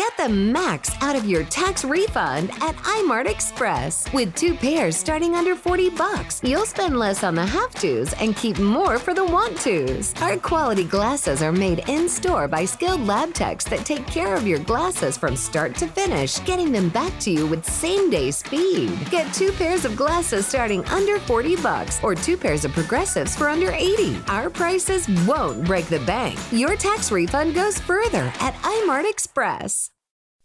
Get the max out of your tax refund at Eyemart Express. With two pairs starting under 40 bucks, you'll spend less on the have tos and keep more for the want tos. Our quality glasses are made in store by skilled lab techs that take care of your glasses from start to finish, getting them back to you with same day speed. Get two pairs of glasses starting under 40 bucks or two pairs of progressives for under 80. Our prices won't break the bank. Your tax refund goes further at Eyemart Express.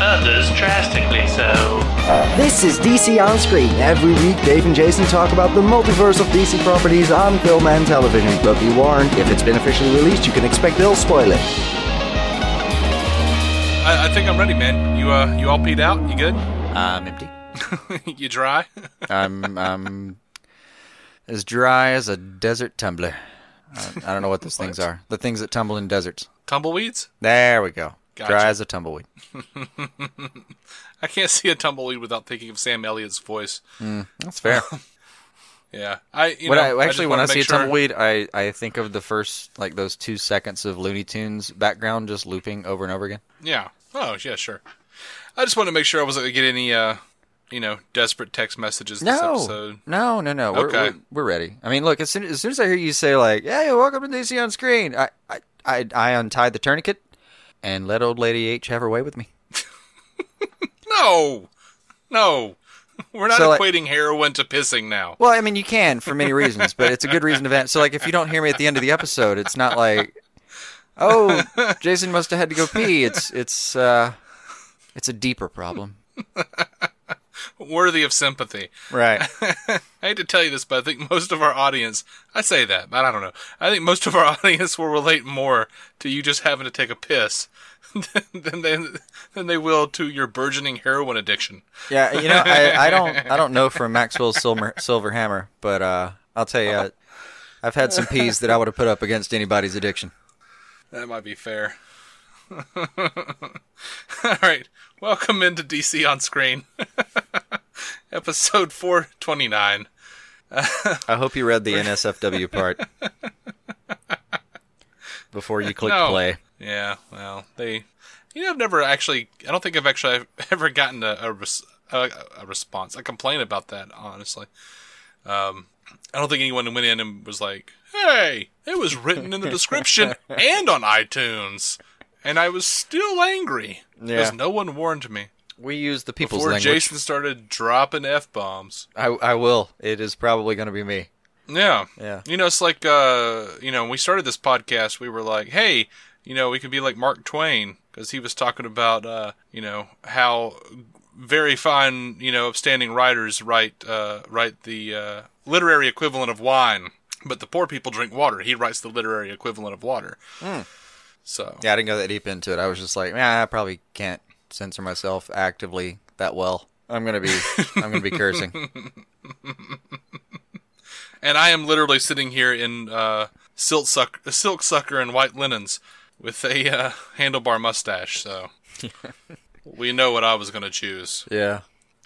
Others drastically so. This is DC On Screen. Every week, Dave and Jason talk about the multiverse of DC properties on film and television. But be warned, if it's been officially released, you can expect they'll spoil it. I, I think I'm ready, man. You uh, you all peed out? You good? I'm empty. you dry? I'm I'm as dry as a desert tumbler. I, I don't know what those things are. The things that tumble in deserts. Tumbleweeds? There we go. Gotcha. Dry as a tumbleweed. I can't see a tumbleweed without thinking of Sam Elliott's voice. That's fair. Yeah, I you when know, I I actually just when I see a tumbleweed, I I think of the first like those two seconds of Looney Tunes background just looping over and over again. Yeah. Oh, yeah, sure. I just wanted to make sure I wasn't gonna get any, uh, you know, desperate text messages this No, episode. no, no, no. We're, Okay. we're, we're ready. I mean, look, as soon, as soon as I hear you say like, "Hey, welcome to DC on Screen," I I I, I untied the tourniquet and let old lady H have her way with me. No, no, we're not So, like- equating heroin to pissing now. Well, I mean, you can for many reasons, but it's a good reason to vent. So, like, if you don't hear me at the end of the episode, it's not like, oh, Jason must have had to go pee. It's it's uh, it's a deeper problem. Worthy of sympathy. Right. I hate to tell you this, but I think most of our audience, I say that, but I don't know. I think most of our audience will relate more to you just having to take a piss than they, than they will to your burgeoning heroin addiction. Yeah. You know, I, I don't I don't know from Maxwell's silver silver hammer, but uh, I'll tell you, uh, I've had some peas that I would have put up against anybody's addiction. That might be fair. All right. Welcome into DC on Screen. Episode 429. I hope you read the NSFW part before you click No. play. Yeah, well, they. You know, I've never actually. I don't think I've actually ever gotten a, a, res, a, a response, a complaint about that, honestly. Um, I don't think anyone went in and was like, hey, it was written in the description and on iTunes. And I was still angry. Because Yeah. no one warned me. We use the people's Before language. Jason started dropping F bombs. I I will. It is probably going to be me. Yeah. Yeah. You know, it's like, uh, you know, when we started this podcast, we were like, hey, you know, we could be like Mark Twain, because he was talking about, uh, you know, how very fine, you know, upstanding writers write, uh, write the, uh, literary equivalent of wine, but the poor people drink water. He writes the literary equivalent of water. So, Yeah, I didn't go that deep into it. I was just like, yeah, I probably can't censor myself actively that well. I'm gonna be, I'm gonna be cursing. and I am literally sitting here in, uh, silk sucker, silk sucker and white linens with a, uh, handlebar mustache, so. we know what I was going to choose. Yeah.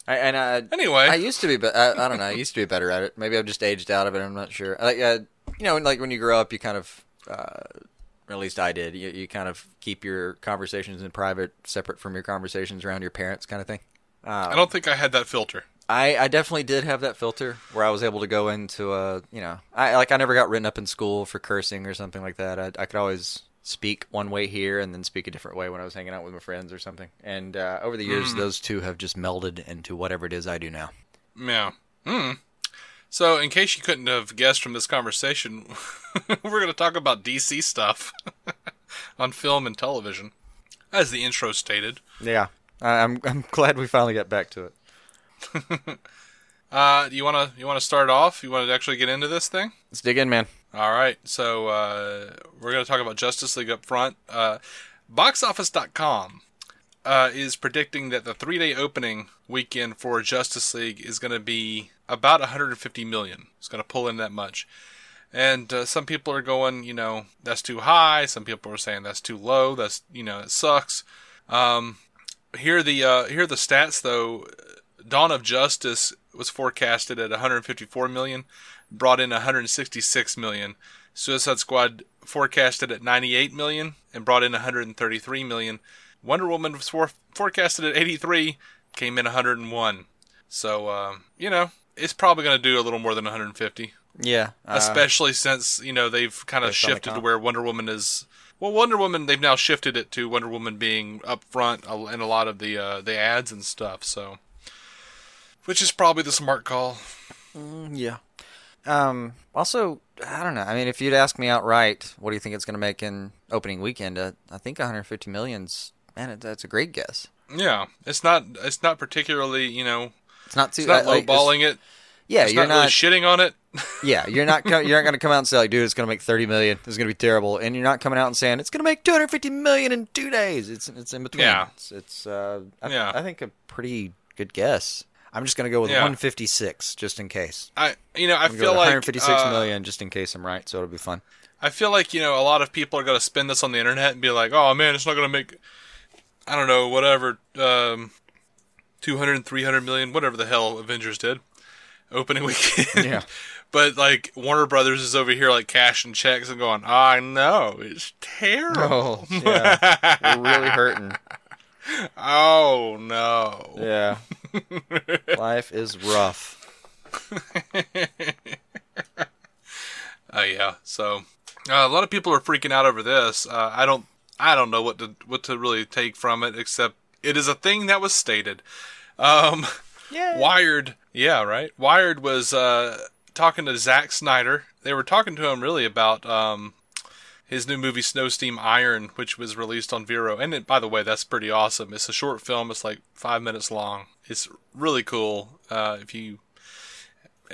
I, and I, Anyway. I used to be, but I, I don't know. I used to be better at it. Maybe I've just aged out of it. I'm not sure. Like, uh, you know, like when you grow up, you kind of, uh, at least I did. You, you kind of keep your conversations in private, separate from your conversations around your parents, kind of thing. I don't think I had that filter. I, I definitely did have that filter where I was able to go into a you know I like I never got written up in school for cursing or something like that. I, I could always speak one way here and then speak a different way when I was hanging out with my friends or something. And uh, over the years, those two have just melded into whatever it is I do now. Yeah. Hmm. So, in case you couldn't have guessed from this conversation, we're going to talk about DC stuff on film and television, as the intro stated. Yeah, I'm I'm glad we finally got back to it. Uh, you want to you want to start off? You want to actually get into this thing? Let's dig in, man. All right. So uh, we're going to talk about Justice League up front. Uh, BoxOffice.com uh, is predicting that the three day opening weekend for Justice League is going to be about 150 million. It's going to pull in that much. And uh, some people are going, you know, that's too high. Some people are saying that's too low. That's you know, it sucks. Um, here the uh, here are the stats though. Dawn of Justice was forecasted at 154 million, brought in 166 million. Suicide Squad forecasted at 98 million and brought in 133 million. Wonder Woman was for- forecasted at 83, came in 101. So uh, you know, it's probably going to do a little more than 150 Yeah, uh, especially since you know they've kind of based on the shifted to where Wonder Woman is. Well, Wonder Woman they've now shifted it to Wonder Woman being up front in a lot of the uh, the ads and stuff. So, which is probably the smart call. yeah. Um. Also, I don't know. I mean, if you'd ask me outright, what do you think it's going to make in opening weekend? Uh, I think 150 millions. Man, it, that's a great guess. Yeah, it's not it's not particularly you know It's not too. it's not like, lowballing it. Yeah, It's you're not, really not. shitting on it. yeah, you're not. You're not going to come out and say like, dude, it's going to make 30 million. It's going to be terrible, and you're not coming out and saying it's going to make 250 million in two days. It's it's in between. Yeah. It's, it's uh, I, Yeah. I think a pretty good guess. I'm just going to go with Yeah. 156 just in case. I you know I I'm gonna go feel like 156 uh, million just in case I'm right, so it'll be fun. I feel like you know a lot of people are going to spin this on the internet and be like, "Oh man, it's not going to make, I don't know, whatever, um, 200, 300 million, whatever the hell Avengers did, opening weekend." Yeah. but like Warner Brothers is over here like cashing checks and going, "I know it's terrible. Oh, yeah, we're really hurting. Oh no." Yeah, life is rough. Oh yeah. So uh, a lot of people are freaking out over this. Uh, I don't. I don't know what to what to really take from it, except it is a thing that was stated. Um, Yeah. Wired, yeah, right. Wired was uh, talking to Zack Snyder. They were talking to him really about um, his new movie Snow Steam Iron, which was released on Vero. And it, by the way, that's pretty awesome. It's a short film. It's like five minutes long. It's really cool. Uh, if you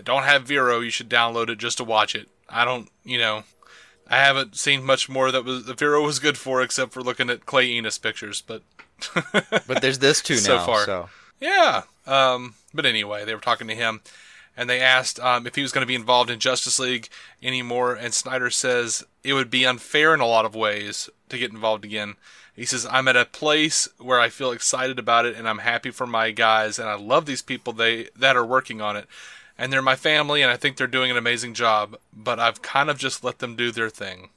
don't have Vero, you should download it just to watch it. I don't, you know, I haven't seen much more that was that Vero was good for, except for looking at Clay Enos pictures. But But there's this too now. So far. So yeah. Um, but anyway, they were talking to him, and they asked um, if he was going to be involved in Justice League anymore. And Snyder says it would be unfair in a lot of ways to get involved again. He says I'm at a place where I feel excited about it, and I'm happy for my guys, and I love these people they that are working on it, and they're my family, and I think they're doing an amazing job. But I've kind of just let them do their thing,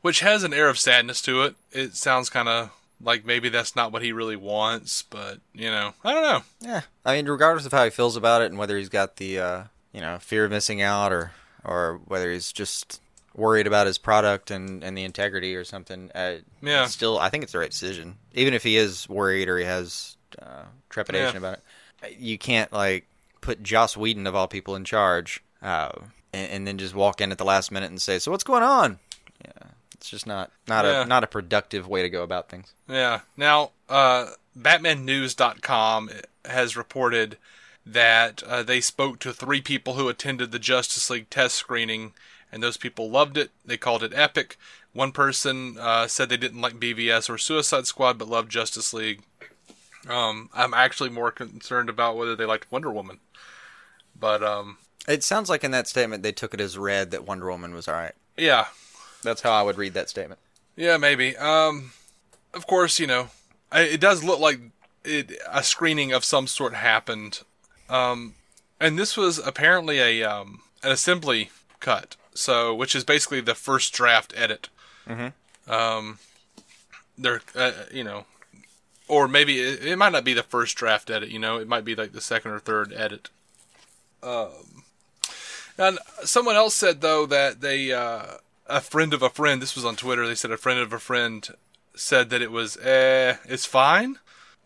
which has an air of sadness to it. It sounds kind of like maybe that's not what he really wants, but you know, I don't know. yeah, I mean, regardless of how he feels about it and whether he's got the uh, you know fear of missing out or or whether he's just worried about his product and, and the integrity or something. Uh, Yeah. Still, I think it's the right decision, even if he is worried or he has uh, trepidation Yeah. about it. You can't like put Joss Whedon of all people in charge, uh, and, and then just walk in at the last minute and say, "So what's going on?" It's just not not Yeah. a not a productive way to go about things. Yeah. Now, uh, BatmanNews.com has reported that uh, they spoke to three people who attended the Justice League test screening, and those people loved it. They called it epic. One person uh, said they didn't like BVS or Suicide Squad, but loved Justice League. Um, I'm actually more concerned about whether they liked Wonder Woman. But um, It sounds like in that statement they took it as read that Wonder Woman was all right. yeah, That's how I would read that statement. Yeah, maybe. Um, of course, you know, I, it does look like it, a screening of some sort happened. Um, and this was apparently a um, an assembly cut, so which is basically the first draft edit. Mm-hmm. Um, they're uh, you know, or maybe it, it might not be the first draft edit. You know, it might be like the second or third edit. Um, and someone else said though that they uh, a friend of a friend. This was on Twitter. They said a friend of a friend said that it was eh, it's fine.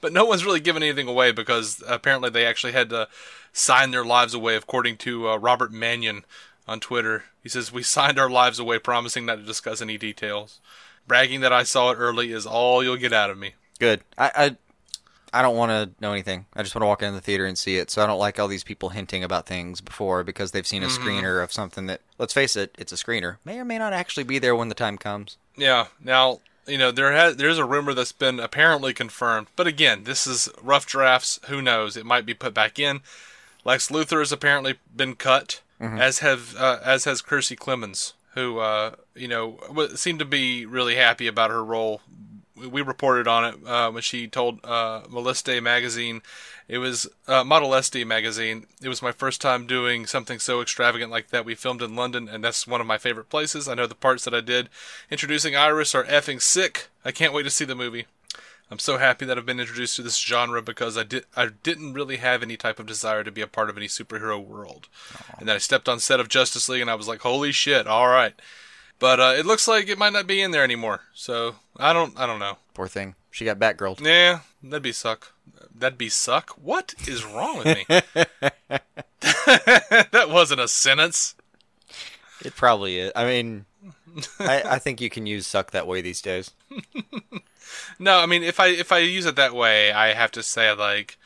but no one's really given anything away because apparently they actually had to sign their lives away, according to uh, Robert Mannion on Twitter. He says, We signed our lives away, promising not to discuss any details. Bragging that I saw it early is all you'll get out of me. Good. I I, I don't want to know anything. I just want to walk into the theater and see it. So I don't like all these people hinting about things before because they've seen a screener of something that, let's face it, it's a screener. May or may not actually be there when the time comes. Yeah. Now, you know, there has there's a rumor that's been apparently confirmed, but again, this is rough drafts. Who knows? It might be put back in. Lex Luthor has apparently been cut, as have uh, as has Kiersey Clemons, who uh, you know seemed to be really happy about her role. We- reported on it uh, when she told uh, Meliste magazine, it was uh, Modeliste magazine. It was my first time doing something so extravagant like that. We filmed in London, and that's one of my favorite places. I know the parts that I did introducing Iris are effing sick. I can't wait to see the movie. I'm so happy that I've been introduced to this genre because I did I didn't really have any type of desire to be a part of any superhero world, and then I stepped on set of Justice League and I was like, holy shit, all right. But uh, it looks like it might not be in there anymore. So I don't I don't know. Poor thing. She got Batgirl. Yeah, that'd be suck. That'd be suck. What is wrong with me? that wasn't a sentence. It probably is. I mean, I, I think you can use suck that way these days. No, I mean if I if I use it that way, I have to say like,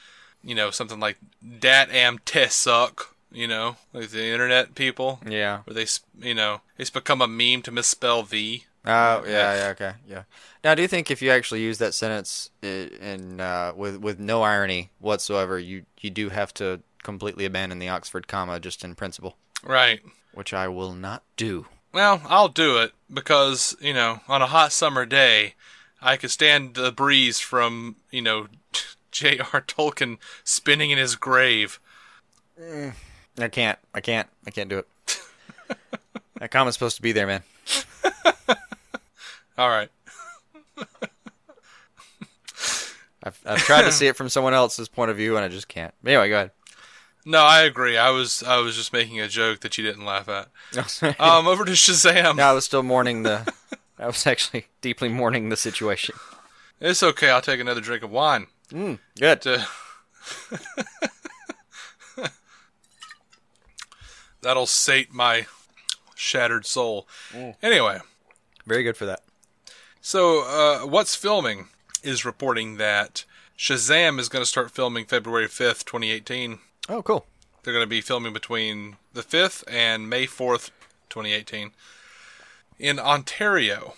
you know, something like "dat am te suck." You know, like the internet people, Yeah. where they, you know, it's become a meme to misspell "the." Oh, yeah, yeah, okay, yeah. Now, do you think if you actually use that sentence in uh, with with no irony whatsoever, you you do have to completely abandon the Oxford comma just in principle, Right. which I will not do. Well, I'll do it because, you know, on a hot summer day, I could stand the breeze from, you know, J.R. Tolkien spinning in his grave. I can't. I can't. I can't do it. that comma's supposed to be there, man. All right. I've I've tried to see it from someone else's point of view, and I just can't. Anyway, go ahead. No, I agree. I was I was just making a joke that you didn't laugh at. Um, over to Shazam. no, I was still mourning the. I was actually deeply mourning the situation. It's okay. I'll take another drink of wine. Good. To... That'll sate my shattered soul. Anyway, Very good for that. So uh, what's filming is reporting that Shazam is going to start filming February fifth, twenty eighteen. Oh, cool. They're going to be filming between the 5th and May 4th, 2018, in Ontario,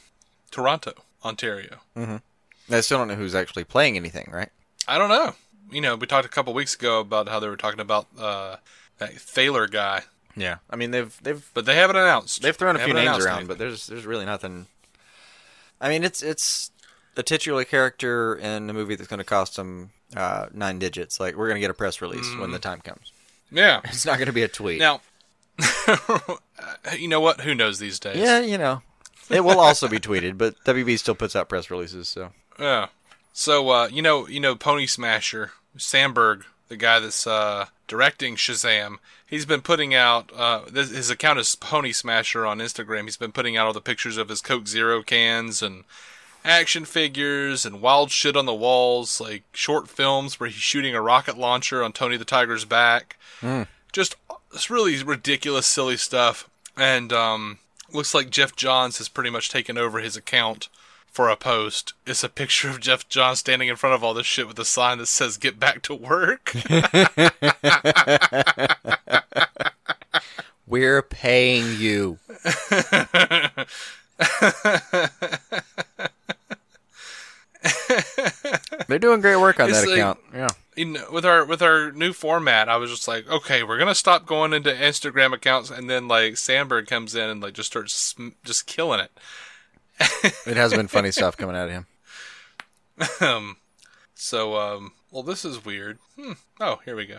Toronto, Ontario. I still don't know who's actually playing anything, right? I don't know. You know, we talked a couple weeks ago about how they were talking about uh, that Thaler guy, Yeah. I mean, they've they've but they haven't announced. they've thrown a They few names around, anything. but there's there's really nothing. I mean, it's it's a titular character in a movie that's going to cost them uh, nine digits. Like we're going to get a press release when the time comes. yeah. It's not going to be a tweet. Now, you know what? Who knows these days? Yeah, you know, it will also be tweeted, but WB still puts out press releases. So Yeah. So uh, you know, you know, Pony Smasher Sandberg, the guy that's uh, directing Shazam. He's been putting out uh, this, his account is Pony Smasher on Instagram. He's been putting out all the pictures of his Coke Zero cans and action figures and wild shit on the walls, like short films where he's shooting a rocket launcher on Tony the Tiger's back. Just it's really ridiculous, silly stuff. And um, looks like Geoff Johns has pretty much taken over his account for a post. It's a picture of Geoff John standing in front of all this shit with a sign that says "Get back to work." we're paying you. They're doing great work on It's that like- account. Yeah. you know, with our with our new format, I was just like, okay, we're gonna stop going into Instagram accounts, and then like Sandberg comes in and like just starts sm- just killing it. It has been funny stuff coming out of him. Um, so um, well, this is weird. Hmm. Oh, here we go.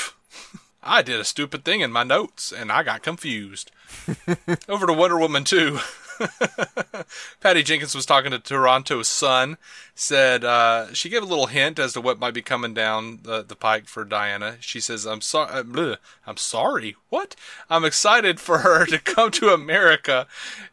I did a stupid thing in my notes, and I got confused. Over to Wonder Woman 2. Patty Jenkins was talking to Toronto's Sun. Said uh, she gave a little hint as to what might be coming down the, the pike for Diana. She says, "I'm sorry. Uh. I'm sorry. What? I'm excited for her to come to America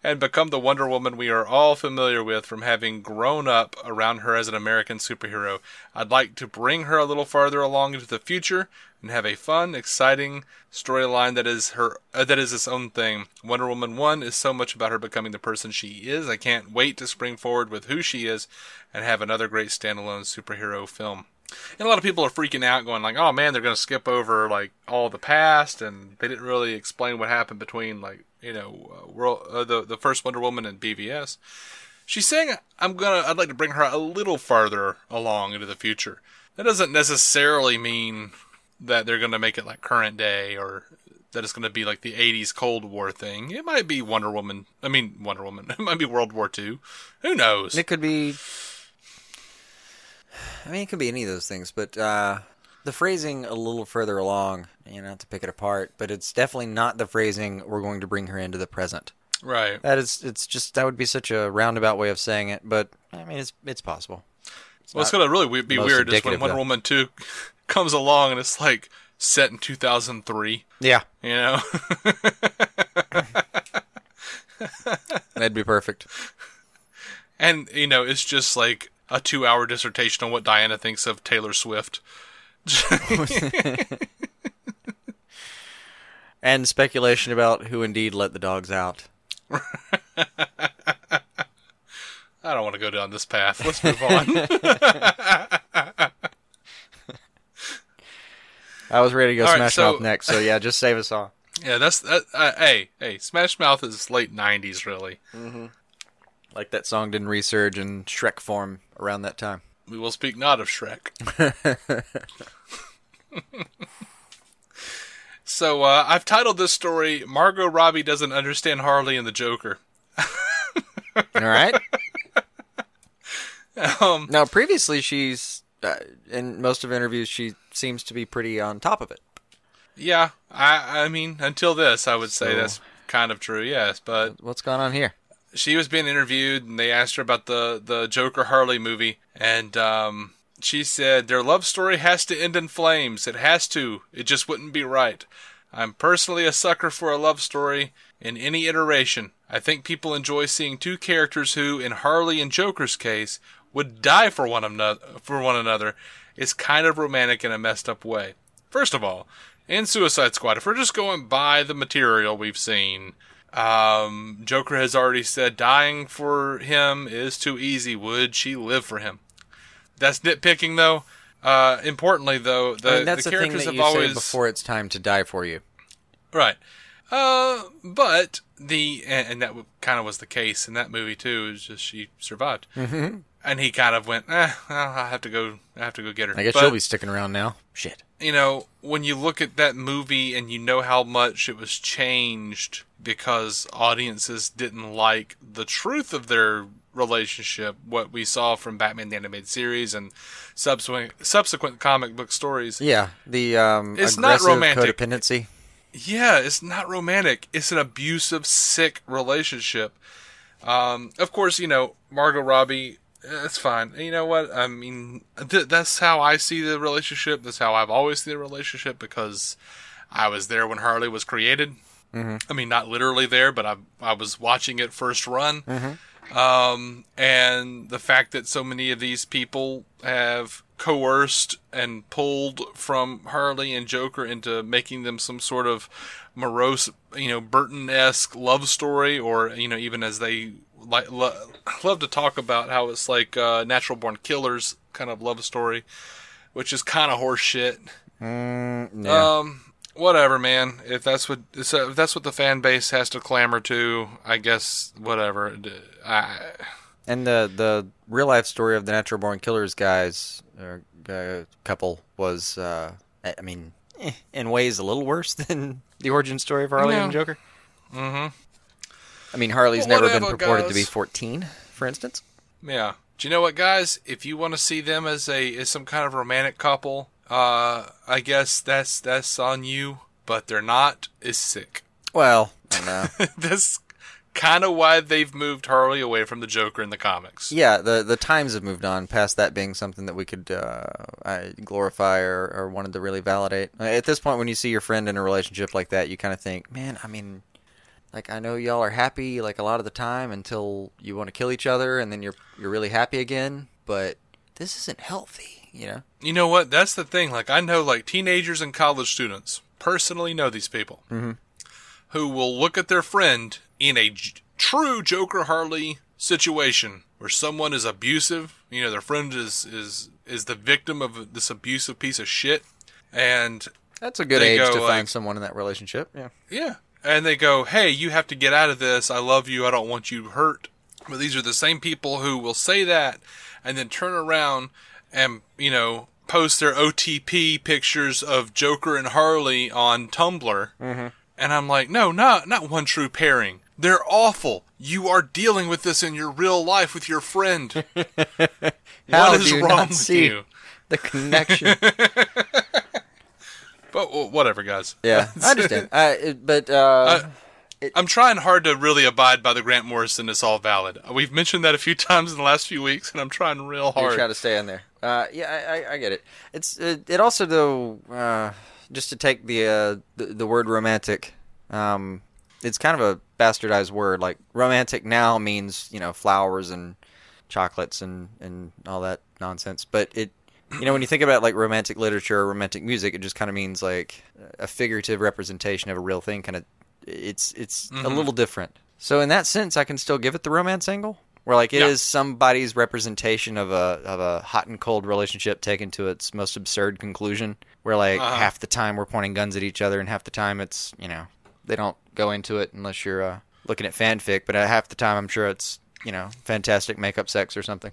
and become the Wonder Woman we are all familiar with from having grown up around her as an American superhero. I'd like to bring her a little farther along into the future." And have a fun, exciting storyline that is her uh, that is its own thing. Wonder Woman 1 is so much about her becoming the person she is. I can't wait to spring forward with who she is and have another great standalone superhero film. And a lot of people are freaking out going like, "Oh man, they're going to skip over like all the past and they didn't really explain what happened between like, you know, uh, world uh, the the first Wonder Woman and BVS." She's saying I'm gonna. I'd like to bring her a little farther along into the future. That doesn't necessarily mean that they're gonna make it like current day or that it's gonna be like the '80s Cold War thing. It might be Wonder Woman. I mean Wonder Woman. It might be World War II. Who knows? It could be. I mean, it could be any of those things, but uh, the phrasing a little further along, you know, to pick it apart, but it's definitely not the phrasing we're going to bring her into the present. Right. That is, it's just that would be such a roundabout way of saying it, but I mean, it's it's possible. It's Well, it's gonna really be weird is when Wonder though. Woman two comes along and it's like set in 2003. yeah, You know. that'd be perfect. And you know, it's just like a two-hour dissertation on what Diana thinks of Taylor Swift. And speculation about who indeed let the dogs out. I don't want to go down this path. Let's move on. I was ready to go All right, Smash so- Mouth next, so yeah, just save us all. yeah, that's that. Uh, hey, hey, Smash Mouth is late '90s, really. Mm-hmm. Like that song didn't resurge in Shrek form around that time. We will speak not of Shrek. so uh, I've titled this story "Margot Robbie doesn't understand Harley and the Joker." All right. Um, now, previously, she's uh, in most of interviews, she seems to be pretty on top of it. yeah, I, I mean, until this, I would say So- that's kind of true. Yes, but What's going on here? she was being interviewed and they asked her about the the Joker Harley movie and um she said their love story has to end in flames it has to it just wouldn't be right I'm personally a sucker for a love story in any iteration I think people enjoy seeing two characters who in Harley and Joker's case would die for one another for one another it's kind of romantic in a messed up way first of all in Suicide Squad if we're just going by the material we've seen um, Joker has already said dying for him is too easy. Would she live for him? That's nitpicking, though. Uh, importantly, though, the, I mean, that's the the, thing characters that have you always say before it's time to die for you. right. Uh, but the and, and that kind of was the case in that movie too. Is just she survived, mm-hmm. And he kind of went, eh, well, I have to go. I have to go get her. I guess But- she'll be sticking around now. Shit. you know, when you look at that movie and you know how much it was changed because audiences didn't like the truth of their relationship, what we saw from Batman the Animated Series and subsequent subsequent comic book stories. Yeah, the um, It's not romantic. codependency. Yeah, it's not romantic. It's an abusive, sick relationship. Um, of course, you know Margot Robbie. It's fine. You know what? I mean, th- that's how I see the relationship. That's how I've always seen the relationship because I was there when Harley was created. Mm-hmm. I mean, not literally there, but I I was watching it first run. Um, and the fact that so many of these people have coerced and pulled from Harley and Joker into making them some sort of morose, you know, Burton-esque love story, or you know, even as they like lo- love to talk about how it's like uh, natural born killers kind of love story, which is kind of horseshit. Yeah. Um, whatever, man. If that's what if that's what the fan base has to clamor to, I guess whatever. D- I, and the the real life story of the Natural Born Killers guys or uh, couple was, uh, I I mean, eh, in ways a little worse than the origin story of Harley and Joker. Mm-hmm. I mean, Harley's Well, never been purported to be 14, for instance. yeah. Do you know what, guys? If you want to see them as a as some kind of romantic couple, uh, I guess that's that's on you. But they're not. Is sick. Well, I know. that's kind of why they've moved Harley away from the Joker in the comics. yeah, the the times have moved on past that being something that we could uh, I glorify or, or wanted to really validate. At this point, when you see your friend in a relationship like that, you kind of think, man, I mean, like I know y'all are happy like a lot of the time until you want to kill each other, and then you're you're really happy again. But this isn't healthy, you know. You know what? That's the thing. Like I know, like teenagers and college students personally know these people mm-hmm. who will look at their friend in a j- true Joker Harley situation where someone is abusive. You know, their friend is is is the victim of this abusive piece of shit, and That's a good age go, to like- find someone in that relationship. Yeah. yeah, and they go, "Hey, you have to get out of this. I love you. I don't want you hurt." But these are the same people who will say that and then turn around and, you know, post their OTP pictures of Joker and Harley on Tumblr. Mm-hmm. And I'm like, no, not, not one true pairing. They're awful. You are dealing with this in your real life with your friend. How what is wrong with see you? the connection? But well, whatever, guys. yeah, I understand. I, but uh, I'm trying hard to really abide by the Grant Morrison "It's all valid." We've mentioned that a few times in the last few weeks, and I'm trying real You're hard. trying to stay in there. Uh, yeah, I, I, I get it. It's it, it also though uh, just to take the, uh, the the word romantic. Um, it's kind of a bastardized word. Like romantic now means you know flowers and chocolates and and all that nonsense. But it you know when you think about like romantic literature or romantic music, it just kind of means like a figurative representation of a real thing. Kind of it's it's a little different. So in that sense, I can still give it the romance angle, where like it is Yeah. somebody's representation of a of a hot and cold relationship taken to its most absurd conclusion, where like Uh-huh. half the time we're pointing guns at each other, and half the time it's you know they don't go into it unless you're uh, looking at fanfic, but uh, half the time I'm sure it's you know fantastic makeup sex or something.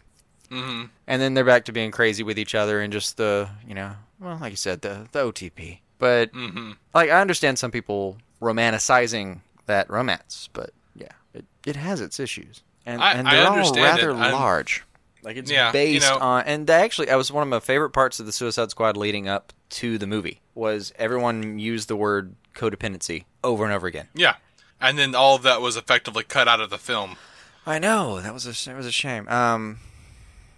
Hmm And then they're back to being crazy with each other and just the you know well like you said the the OTP. But hmm like I understand some people romanticizing that romance, but yeah, it, it has its issues, and I- and they're all understand it. rather I'm- large. Like it's Yeah, you based know- on, and actually, I was one of my favorite parts of the Suicide Squad leading up to the movie was everyone used the word codependency over and over again. Yeah, and then all of that was effectively cut out of the film I know that was a that was a shame. Um,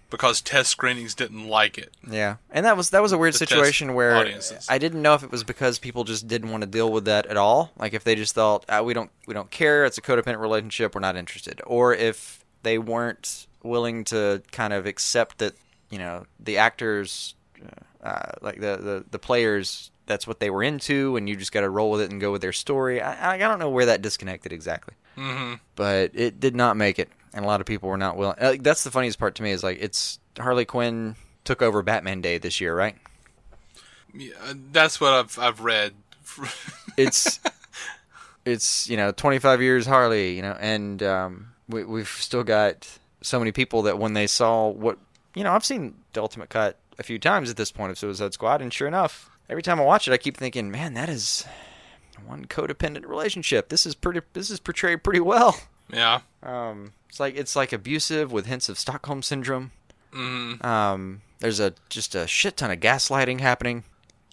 because test screenings didn't like it. Yeah, and that was that was a weird The situation where audiences. I didn't know if it was because people just didn't want to deal with that at all, like if they just thought ah, we don't we don't care, it's a codependent relationship, we're not interested, or if they weren't willing to kind of accept that you know the actors, uh, like the, the the players, that's what they were into, and you just got to roll with it and go with their story. I I don't know where that disconnected exactly. Hmm but it did not make it, and a lot of people were not willing. uh, That's the funniest part to me is like it's Harley Quinn took over Batman Day this year, right? Yeah, that's what I've I've read. It's it's you know 25 years Harley, you know, and um, we, we've still got so many people that when they saw what you know, I've seen the Ultimate Cut a few times at this point of Suicide Squad, and sure enough, every time I watch it, I keep thinking, man, that is one codependent relationship. This is pretty. This is portrayed pretty well. Yeah, Um, it's like it's like abusive with hints of Stockholm syndrome. hmm Um, there's a just a shit ton of gaslighting happening.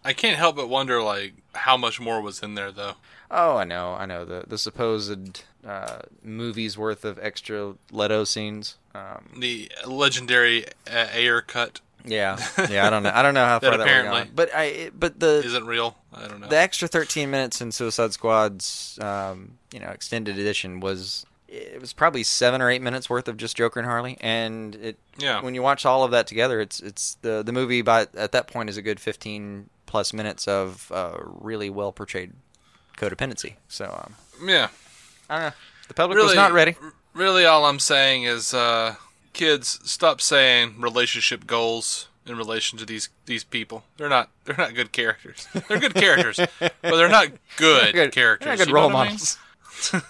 I can't help but wonder like how much more was in there though. Oh, I know, I know the the supposed uh, movie's worth of extra Leto scenes. Um, The legendary uh, Ayer cut yeah, yeah, I don't know, I don't know how far that apparently went on, but I but the isn't real. I don't know. the extra 13 minutes in Suicide Squad's um, you know extended edition was it was probably seven or eight minutes worth of just Joker and Harley, and it Yeah. when you watch all of that together, it's it's the the movie by at that point is a good 15 plus minutes of uh, really well portrayed codependency. So um, yeah. I don't know, the public Really was not ready. Really, all I'm saying is, uh, kids, stop saying relationship goals in relation to these these people. They're not they're not good characters. They're good characters, but they're not good, Good- characters. they're not good role what I mean? models.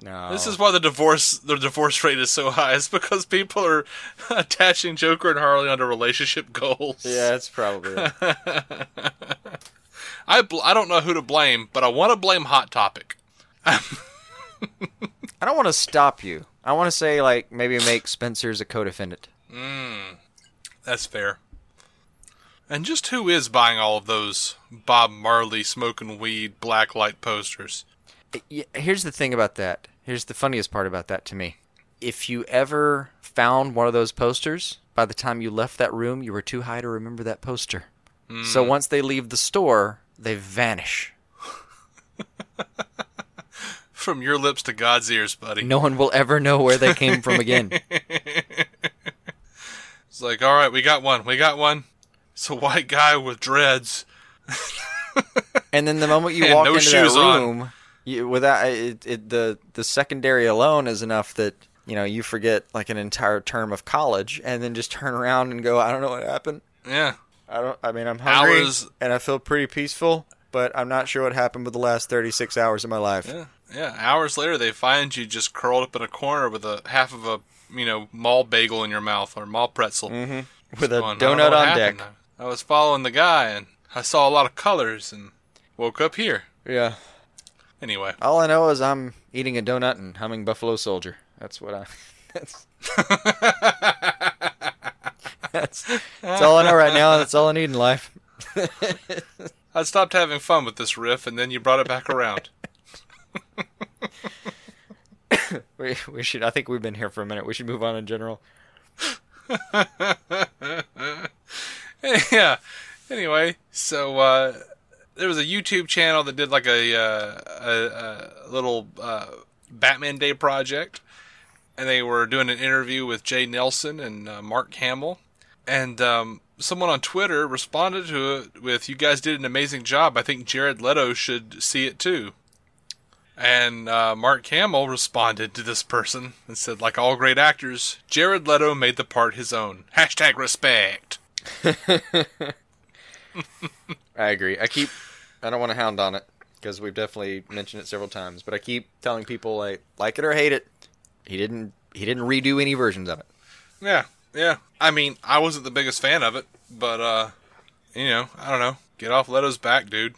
No, This is why the divorce the divorce rate is so high. It's because people are attaching Joker and Harley onto relationship goals. yeah, it's probably it. I bl- I don't know who to blame, but I want to blame Hot Topic. I don't want to stop you. I want to say like maybe make Spencer's a co-defendant. Mm. That's fair. And just who is buying all of those Bob Marley smoking weed blacklight posters? Here's the thing about that. Here's the funniest part about that to me. If you ever found one of those posters, by the time you left that room, you were too high to remember that poster. So mm. once they leave the store, they vanish. From your lips to God's ears, buddy. No one will ever know where they came from again. It's like, all right, we got one. We got one. It's a white guy with dreads. And then the moment you walk no into that room, you, without it, it, the the secondary alone is enough that you know you forget like an entire term of college, and then just turn around and go, I don't know what happened. Yeah. I don't. I mean, I'm hungry Hours- and I feel pretty peaceful, but I'm not sure what happened with the last 36 hours of my life. Yeah. Yeah, hours later they find you just curled up in a corner with a half of a you know mall bagel in your mouth or mall pretzel mm-hmm. with a going, donut on deck. I was following the guy and I saw a lot of colors and woke up here. Yeah. Anyway, All I know is I'm eating a donut and humming Buffalo Soldier. That's what I. That's. that's, that's all I know right now. That's all I need in life. I stopped having fun with this riff and then you brought it back around. We, we should. I think we've been here for a minute. We should move on in general. yeah. Anyway, so uh, there was a YouTube channel that did like a uh, a, a little uh, Batman Day project, and they were doing an interview with Jay Nelson and uh, Mark Hamill, and um, someone on Twitter responded to it with, "You guys did an amazing job. I think Jared Leto should see it too." And uh, Mark Hamill responded to this person and said, like all great actors, Jared Leto made the part his own. Hashtag respect. I agree. I keep. I don't want to hound on it because we've definitely mentioned it several times. But I keep telling people like, like it or hate it, he didn't. He didn't redo any versions of it. Yeah, yeah. I mean, I wasn't the biggest fan of it, but, uh, you know, I don't know. Get off Leto's back, dude.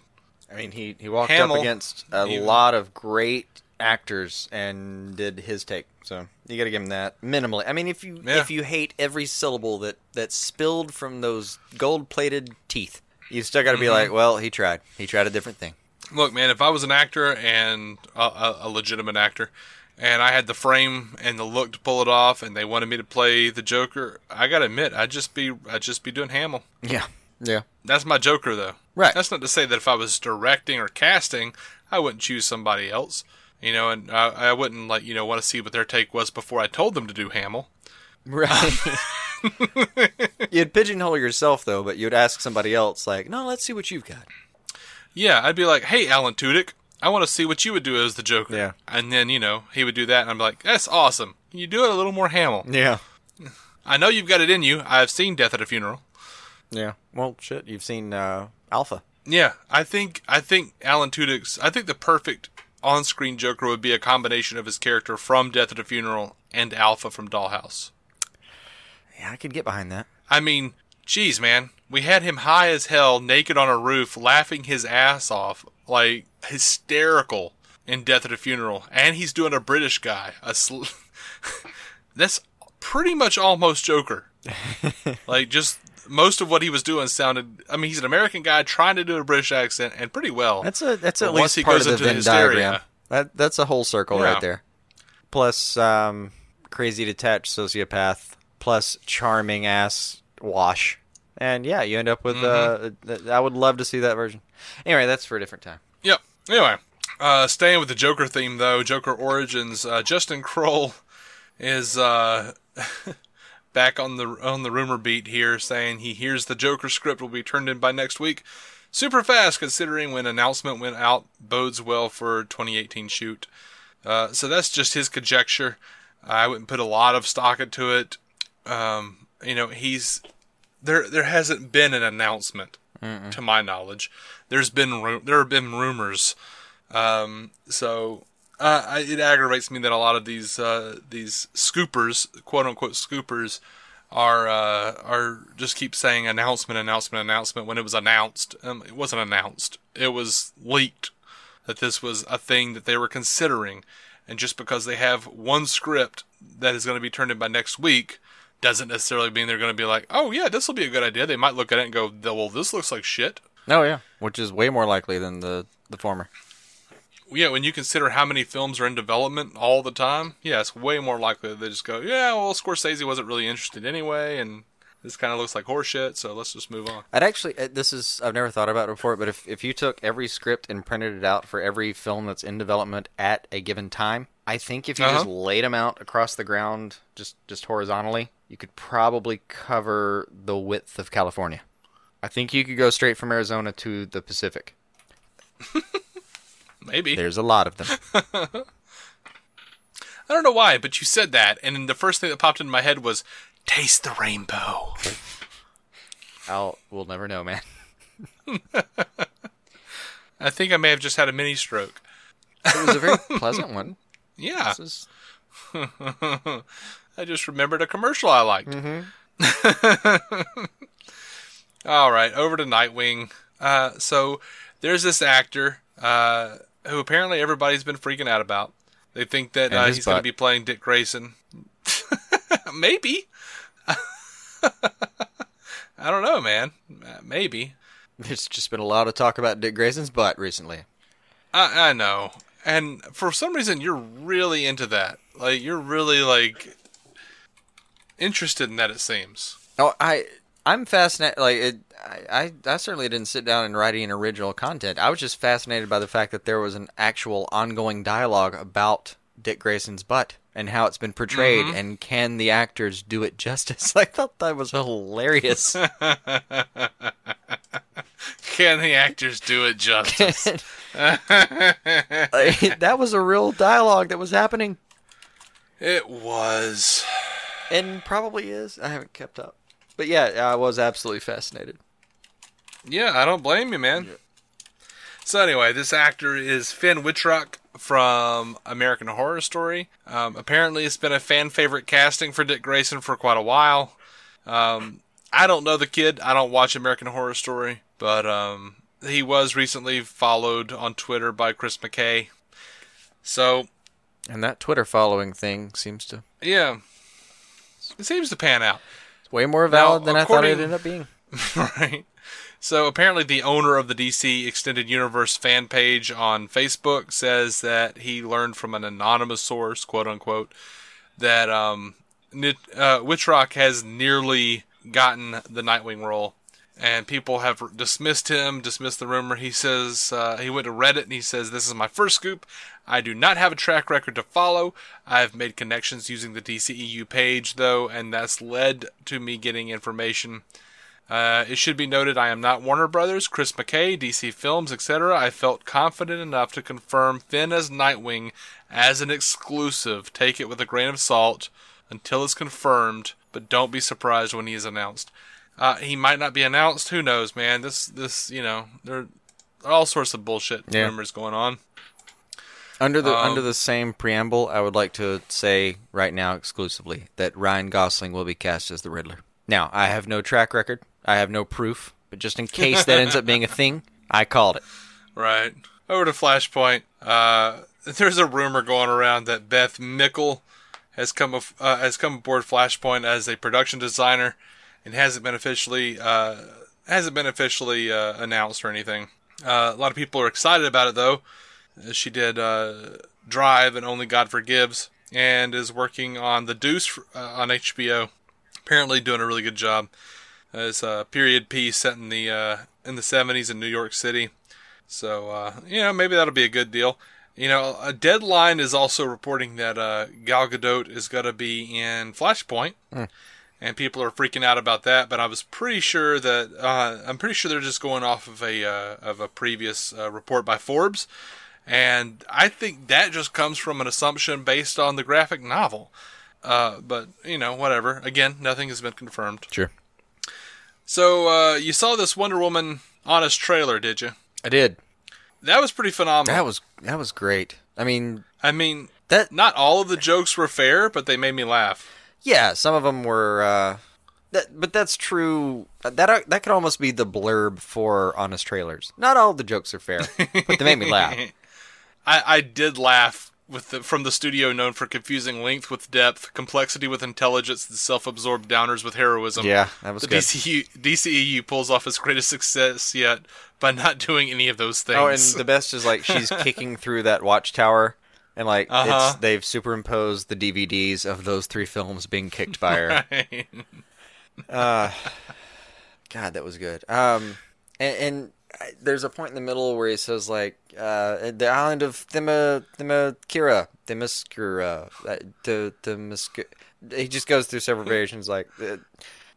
I mean, he he walked Hamill, up against a lot of great actors and did his take. So you got to give him that minimally. I mean, if you Yeah. if you hate every syllable that that spilled from those gold plated teeth, you still got to be Mm-hmm. like, well, he tried. He tried a different thing. Look, man, if I was an actor and a, a, a legitimate actor, and I had the frame and the look to pull it off, and they wanted me to play the Joker, I gotta admit, I'd just be, I'd just be doing Hamill. Yeah. Yeah. That's my Joker, though. Right. That's not to say that if I was directing or casting, I wouldn't choose somebody else. You know, and I, I wouldn't like you know want to see what their take was before I told them to do Hamill. Right. you'd pigeonhole yourself though, but you'd ask somebody else like, "No, let's see what you've got." Yeah, I'd be like, "Hey, Alan Tudyk, I want to see what you would do as the Joker." Yeah. And then you know he would do that, and I'm like, "That's awesome. Can you do it a little more Hamill?" Yeah. I know you've got it in you. I've seen Death at a Funeral. Yeah. Well, shit, you've seen uh, Alpha. Yeah, I think I think Alan Tudyk's. I think the perfect on-screen Joker would be a combination of his character from Death at a Funeral and Alpha from Dollhouse. Yeah, I could get behind that. I mean, geez, man, we had him high as hell, naked on a roof, laughing his ass off, like hysterical in Death at a Funeral, and he's doing a British guy. A sl- That's pretty much almost Joker. like, just most of what he was doing sounded. I mean, he's an American guy trying to do a British accent, and pretty well. That's a that's at least part of the Venn hysteria- diagram. That that's a whole circle Yeah. right there. Plus, um, crazy detached sociopath. Plus, charming ass wash. And yeah, you end up with. Uh, th- I would love to see that version. Anyway, that's for a different time. Yep. Anyway, uh, staying with the Joker theme though, Joker Origins. Uh, Justin Kroll is uh, back on the on the rumor beat here, saying he hears the Joker script will be turned in by next week. Super fast, considering when announcement went out, bodes well for 2018 shoot. Uh, so that's just his conjecture. I wouldn't put a lot of stock into it. Um, you know, he's there. There hasn't been an announcement, to my knowledge. There's been there have been rumors. Um, so uh, I, it aggravates me that a lot of these uh, these scoopers, quote unquote scoopers, are uh, are just keep saying announcement, announcement, announcement when it was announced. Um, it wasn't announced. It was leaked that this was a thing that they were considering, and just because they have one script that is going to be turned in by next week doesn't necessarily mean they're going to be like, oh yeah, this will be a good idea. They might look at it and go, well, this looks like shit. Oh yeah, which is way more likely than the the former. Yeah, when you consider how many films are in development all the time, yeah, it's way more likely that they just go, yeah, well, Scorsese wasn't really interested anyway, and this kind of looks like horseshit, so let's just move on. I'd actually, uh, this is, I've never thought about it before, but if, if you took every script and printed it out for every film that's in development at a given time, I think if you just Uh-huh. laid them out across the ground, just, just horizontally, you could probably cover the width of California. I think you could go straight from Arizona to the Pacific. Maybe. There's a lot of them. I don't know why, but you said that, and the first thing that popped into my head was, taste the rainbow. I'll, we'll never know, man. I think I may have just had a mini stroke. It was a very pleasant one. Yeah. Is- I just remembered a commercial I liked. Mm-hmm. All right, over to Nightwing. Uh, so there's this actor uh, who apparently everybody's been freaking out about. They think that uh, he's going to be playing Dick Grayson. Maybe. I don't know, man. Uh, Maybe. There's just been a lot of talk about Dick Grayson's butt recently. I, I know. And for some reason, you're really into that. Like, you're really, like, interested in that, it seems. Oh, I I'm fascinated. Like it, I, I I certainly didn't sit down and write any original content. I was just fascinated by the fact that there was an actual ongoing dialogue about Dick Grayson's butt and how it's been portrayed, mm-hmm. and can the actors do it justice? I thought that was hilarious. Can the actors do it justice? That was a real dialogue that was happening, it was. and probably is. I haven't kept up, but yeah, I was absolutely fascinated. Yeah, I don't blame you, man. So anyway, this actor is Finn Wittrock from American Horror Story. Um, apparently, it's been a fan favorite casting for Dick Grayson for quite a while. Um, I don't know the kid. I don't watch American Horror Story, but um, he was recently followed on Twitter by Chris McKay. So And that Twitter following thing seems to yeah, it seems to pan out. Way more valid than I thought it ended up being. right? So apparently, the owner of the DC Extended Universe fan page on Facebook says that he learned from an anonymous source, quote unquote, that um, uh, Wittrock has nearly gotten the Nightwing role, and people have dismissed him, dismissed the rumor. He says uh, he went to Reddit and he says, "This is my first scoop. I do not have a track record to follow. I've made connections using the DCEU page, though, and that's led to me getting information." Uh, it should be noted I am not Warner Brothers, Chris McKay, DC Films, etc. I felt confident enough to confirm Finn as Nightwing as an exclusive. Take it with a grain of salt until it's confirmed, but don't be surprised when he is announced. Uh, he might not be announced. Who knows, man? This, this, you know, there are all sorts of bullshit Yeah. rumors going on. Under the Um, under the same preamble, I would like to say right now exclusively that Ryan Gosling will be cast as the Riddler. Now, I have no track record, I have no proof, but just in case that ends up being a thing, I called it. Right. Over to Flashpoint. Uh, there's a rumor going around that Beth Mickle has come uh, has come aboard Flashpoint as a production designer, and hasn't been officially uh, hasn't been officially uh, announced or anything. Uh, a lot of people are excited about it though. Uh, She did uh, Drive and Only God Forgives, and is working on The Deuce on HBO. Apparently, doing a really good job. It's a period piece set in the in the 70s in New York City. So, uh, you know, maybe that'll be a good deal. You know, a Deadline is also reporting that uh, Gal Gadot is going to be in Flashpoint, and people are freaking out about that. But I was pretty sure that uh, I'm pretty sure they're just going off of a uh, of a previous uh, report by Forbes, and I think that just comes from an assumption based on the graphic novel. Uh, but you know, whatever. Again, nothing has been confirmed. Sure. So uh, you saw this Wonder Woman honest trailer, did you? I did. That was pretty phenomenal. That was that was great. I mean, I mean, that not all of the jokes were fair, but they made me laugh. Yeah, some of them were uh that but that's true. That that could almost be the blurb for honest trailers. Not all the jokes are fair, but they made me laugh. I, I did laugh with the, from the studio known for confusing length with depth, complexity with intelligence, and self-absorbed downers with heroism. Yeah, that was the good. DCU, DCEU pulls off its greatest success yet by not doing any of those things. Oh, and the best is like she's kicking through that watchtower, and like Uh-huh. it's they've superimposed the DVDs of those three films being kicked by her. God, that was good. Um, and, and I- there's a point in the middle where he says like, uh, the island of Thema Themakira, Themyscira, uh, to Themysc. He just goes through several variations like the,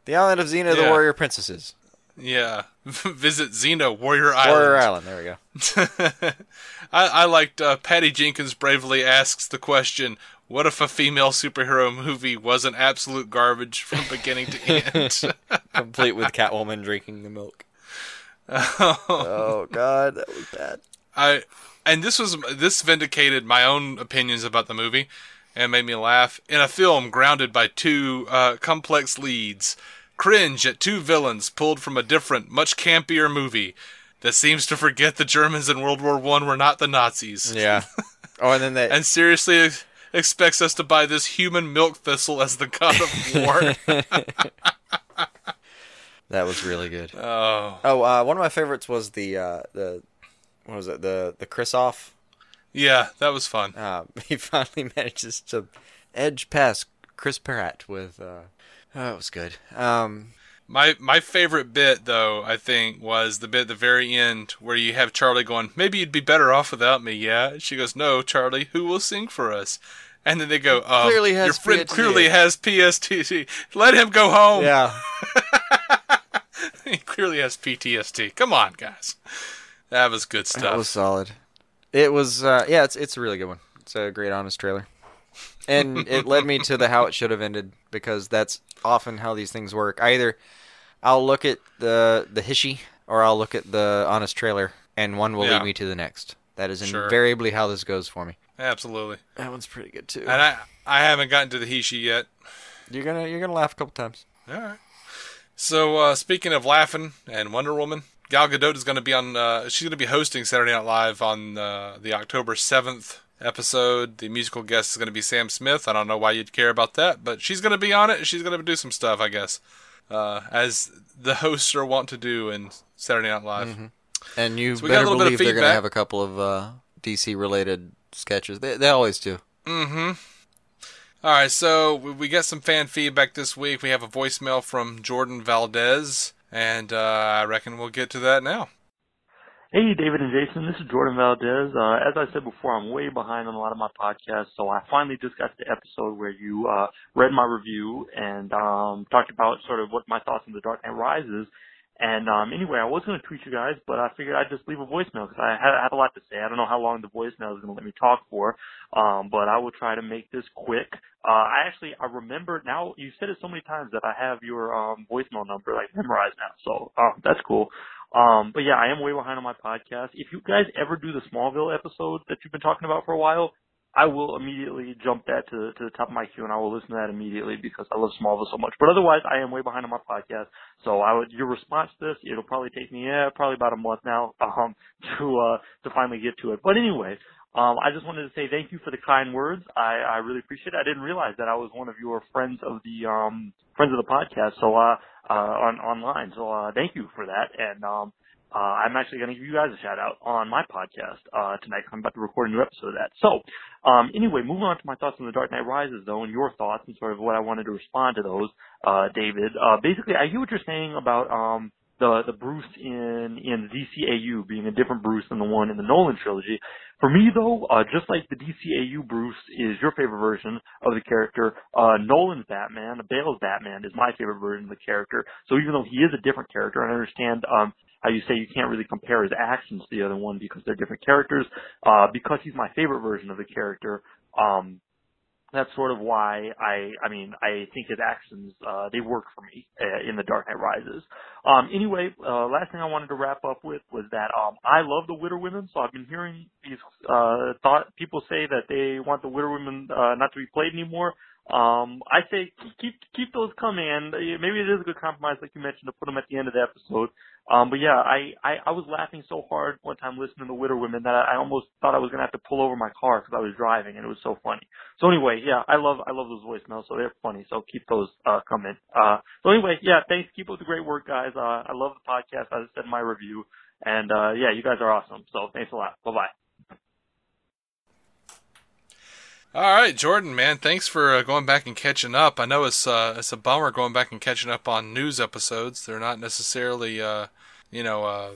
the island of Xena, the warrior princesses, yeah, visit Xena Warrior Island. warrior island. There we go. I, I liked uh, Patty Jenkins bravely asks the question, "What if a female superhero movie was an absolute garbage from beginning to end?" Complete with Catwoman drinking the milk. oh God, that was bad. I and this was this vindicated my own opinions about the movie and made me laugh. In a film grounded by two uh, complex leads, cringe at two villains pulled from a different, much campier movie that seems to forget the Germans in World War One were not the Nazis. Yeah. Oh, and then that. And seriously ex- expects us to buy this human milk thistle as the god of war. that was really good. oh, Oh, uh, one of my favorites was the uh, the what was it the the Chris off. yeah, that was fun. Uh, he finally manages to edge past Chris Pratt with. Oh, it was good. Um, My my favorite bit though, I think, was the bit at the very end where you have Charlie going, "Maybe you'd be better off without me." Yeah, she goes, "No, Charlie, who will sing for us?" And then they go, um, Clearly has "Your friend PTSD." clearly has PTSD. Let him go home. yeah, he clearly has PTSD. Come on, guys, that was good stuff. that was solid. It was. Uh, yeah, it's it's a really good one. It's a great, honest trailer. And it led me to the how it should have ended because that's often how these things work. Either I'll look at the the HISHE or I'll look at the honest trailer, and one will Yeah. lead me to the next. That is Sure. invariably how this goes for me. Absolutely. That one's pretty good too. And I I haven't gotten to the HISHE yet. You're gonna you're gonna laugh a couple times. All right. So uh, speaking of laughing and Wonder Woman, Gal Gadot is going to be on. Uh, she's going to be hosting Saturday Night Live on uh, the October seventh episode. The musical guest is going to be Sam Smith. I don't know why you'd care about that, but she's going to be on it. and She's going to do some stuff, I guess, uh, as the hosts are wont to do in Saturday Night Live. And you So we got a better little bit of believe they're gonna have a couple of uh, DC related sketches. They they always do. Mm-hmm. All right, so we, we get some fan feedback this week. We have a voicemail from Jordan Valdez, and uh, I reckon we'll get to that now. Hey, David and Jason, this is Jordan Valdez. Uh, as I said before, I'm way behind on a lot of my podcasts, so I finally just got the episode where you uh, read my review and um, talked about sort of what my thoughts on The Dark Knight Rises. And um, anyway, I was going to tweet you guys, but I figured I'd just leave a voicemail because I had, I had a lot to say. I don't know how long the voicemail is going to let me talk for, um, but I will try to make this quick. Uh, I actually I remember now. You said it so many times that I have your um, voicemail number like memorized now, so um, that's cool. Um, but yeah, I am way behind on my podcast. If you guys ever do the Smallville episode that you've been talking about for a while, I will immediately jump that to, to the top of my queue and I will listen to that immediately because I love Smallville so much. But otherwise, I am way behind on my podcast. So I would, your response to this, it'll probably take me, yeah, probably about a month now, um, to, uh, to finally get to it. But anyway, um, I just wanted to say thank you for the kind words. I, I really appreciate it. I didn't realize that I was one of your friends of the, um, friends of the podcast. So, uh, uh, on, online. So, uh, thank you for that. And, um, uh, I'm actually going to give you guys a shout out on my podcast uh, tonight. I'm about to record a new episode of that. So, um, anyway, moving on to my thoughts on The Dark Knight Rises, though, and your thoughts and sort of what I wanted to respond to those, uh, David. Uh, basically, I hear what you're saying about um, the the Bruce in in DCAU being a different Bruce than the one in the Nolan trilogy. For me, though, uh, just like the DCAU Bruce is your favorite version of the character, uh, Nolan's Batman, Bale's Batman, is my favorite version of the character. So even though he is a different character, and I understand um, how you say you can't really compare his actions to the other one because they're different characters. Uh, because he's my favorite version of the character, um, that's sort of why I, I mean, I think his actions, uh, they work for me uh, in The Dark Knight Rises. Um, anyway, uh, last thing I wanted to wrap up with was that, um, I love the Witter Women, so I've been hearing these, uh, thought, people say that they want the Witter Women, uh, not to be played anymore. Um, I say keep keep those coming, and uh, maybe it is a good compromise, like you mentioned, to put them at the end of the episode. Um, but yeah, I, I I was laughing so hard one time listening to the Witter Women that I, I almost thought I was gonna have to pull over my car because I was driving, and it was so funny. So anyway, yeah, I love I love those voicemails, so they're funny. So keep those uh, coming. Uh, so anyway, yeah, thanks. Keep up the great work, guys. Uh, I love the podcast. As I said in my review, and uh, yeah, you guys are awesome. So thanks a lot. Bye bye. All right, Jordan, man, thanks for uh, going back and catching up. I know it's uh, it's a bummer going back and catching up on news episodes. They're not necessarily, uh, you know, uh,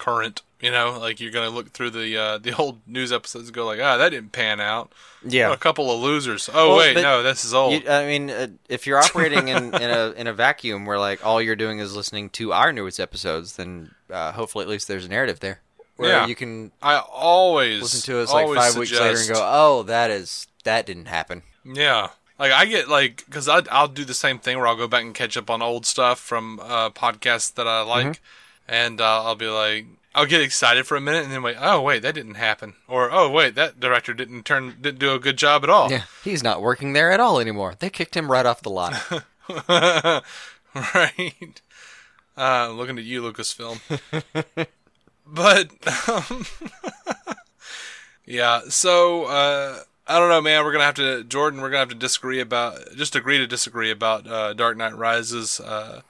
current. You know, like you're gonna look through the uh, the old news episodes and go like, ah, that didn't pan out. Yeah. A couple of losers. Oh Well, wait, no, this is old. You, I mean, uh, if you're operating in, in a in a vacuum where like all you're doing is listening to our newest episodes, then hopefully at least there's a narrative there where Yeah. you can I always listen to us like five weeks later and go, "Oh, that is that didn't happen." Yeah. Like I get like because I'll I'll do the same thing where I'll go back and catch up on old stuff from uh, podcasts that I like, Mm-hmm. and uh, I'll be like, I'll get excited for a minute and then wait. Oh wait, that didn't happen. Or oh wait, that director didn't turn didn't do a good job at all. Yeah, he's not working there at all anymore. They kicked him right off the lot. right. Uh, looking at you, Lucasfilm. but um, yeah, so uh, I don't know, man. We're gonna have to Jordan. We're gonna have to disagree about just agree to disagree about uh, Dark Knight Rises. Uh,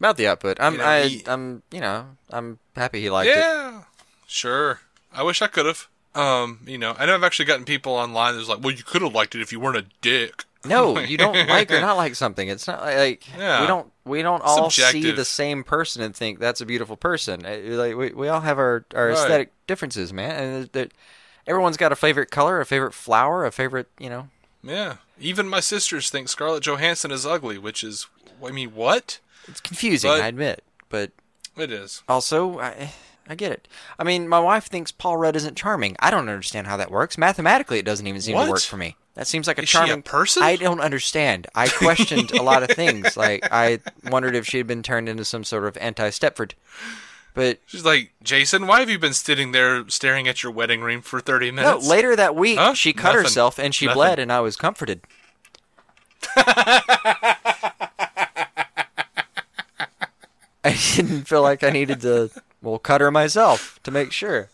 About the output, I'm, You know, I, I'm, you know, I'm happy he liked it. yeah, sure. I wish I could have. Um, you know, I know I've actually gotten people online that's like, "Well, you could have liked it if you weren't a dick." No, you don't like or not like something. It's not like Yeah. we don't we don't all see the same person and think that's a beautiful person. Uh, Like we, we all have our, our Right. aesthetic differences, man, and that everyone's got a favorite color, a favorite flower, a favorite you know. Yeah, even my sisters think Scarlett Johansson is ugly, which is, I mean, what? It's confusing, But- I admit, but It is. also I, I get it. I mean, my wife thinks Paul Rudd isn't charming. I don't understand how that works. Mathematically, it doesn't even seem What? to work for me. That seems like a Is she a charming person? I don't understand. I questioned a lot of things. Like I wondered if she had been turned into some sort of anti-Stepford. But She's like, Jason, why have you been sitting there staring at your wedding ring for 30 minutes? no, later that week Huh? she cut Nothing. herself and she Nothing. bled, and I was comforted. I didn't feel like I needed to well cut her myself to make sure.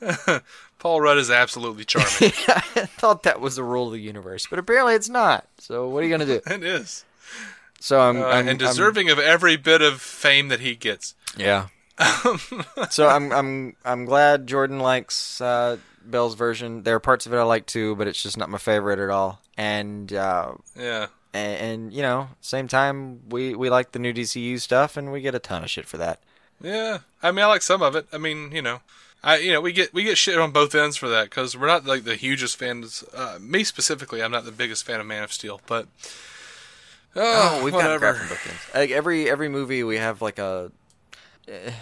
Paul Rudd is absolutely charming. I thought that was the rule of the universe, but apparently it's not. So what are you gonna do? it is. So I'm, Uh, I'm and I'm- deserving of every bit of fame that he gets. yeah. so I'm I'm I'm glad Jordan likes uh, Bale's version. There are parts of it I like too, but it's just not my favorite at all. And uh, Yeah. and, and you know, same time we we like the new DCU stuff, and we get a ton of shit for that. Yeah. I mean, I like some of it. I mean, you know, I you know we get we get shit on both ends for that because we're not like the hugest fans. Uh, me specifically, I'm not the biggest fan of Man of Steel, but oh, we've got whatever. crap from bookends. Like every every movie, we have like a eh,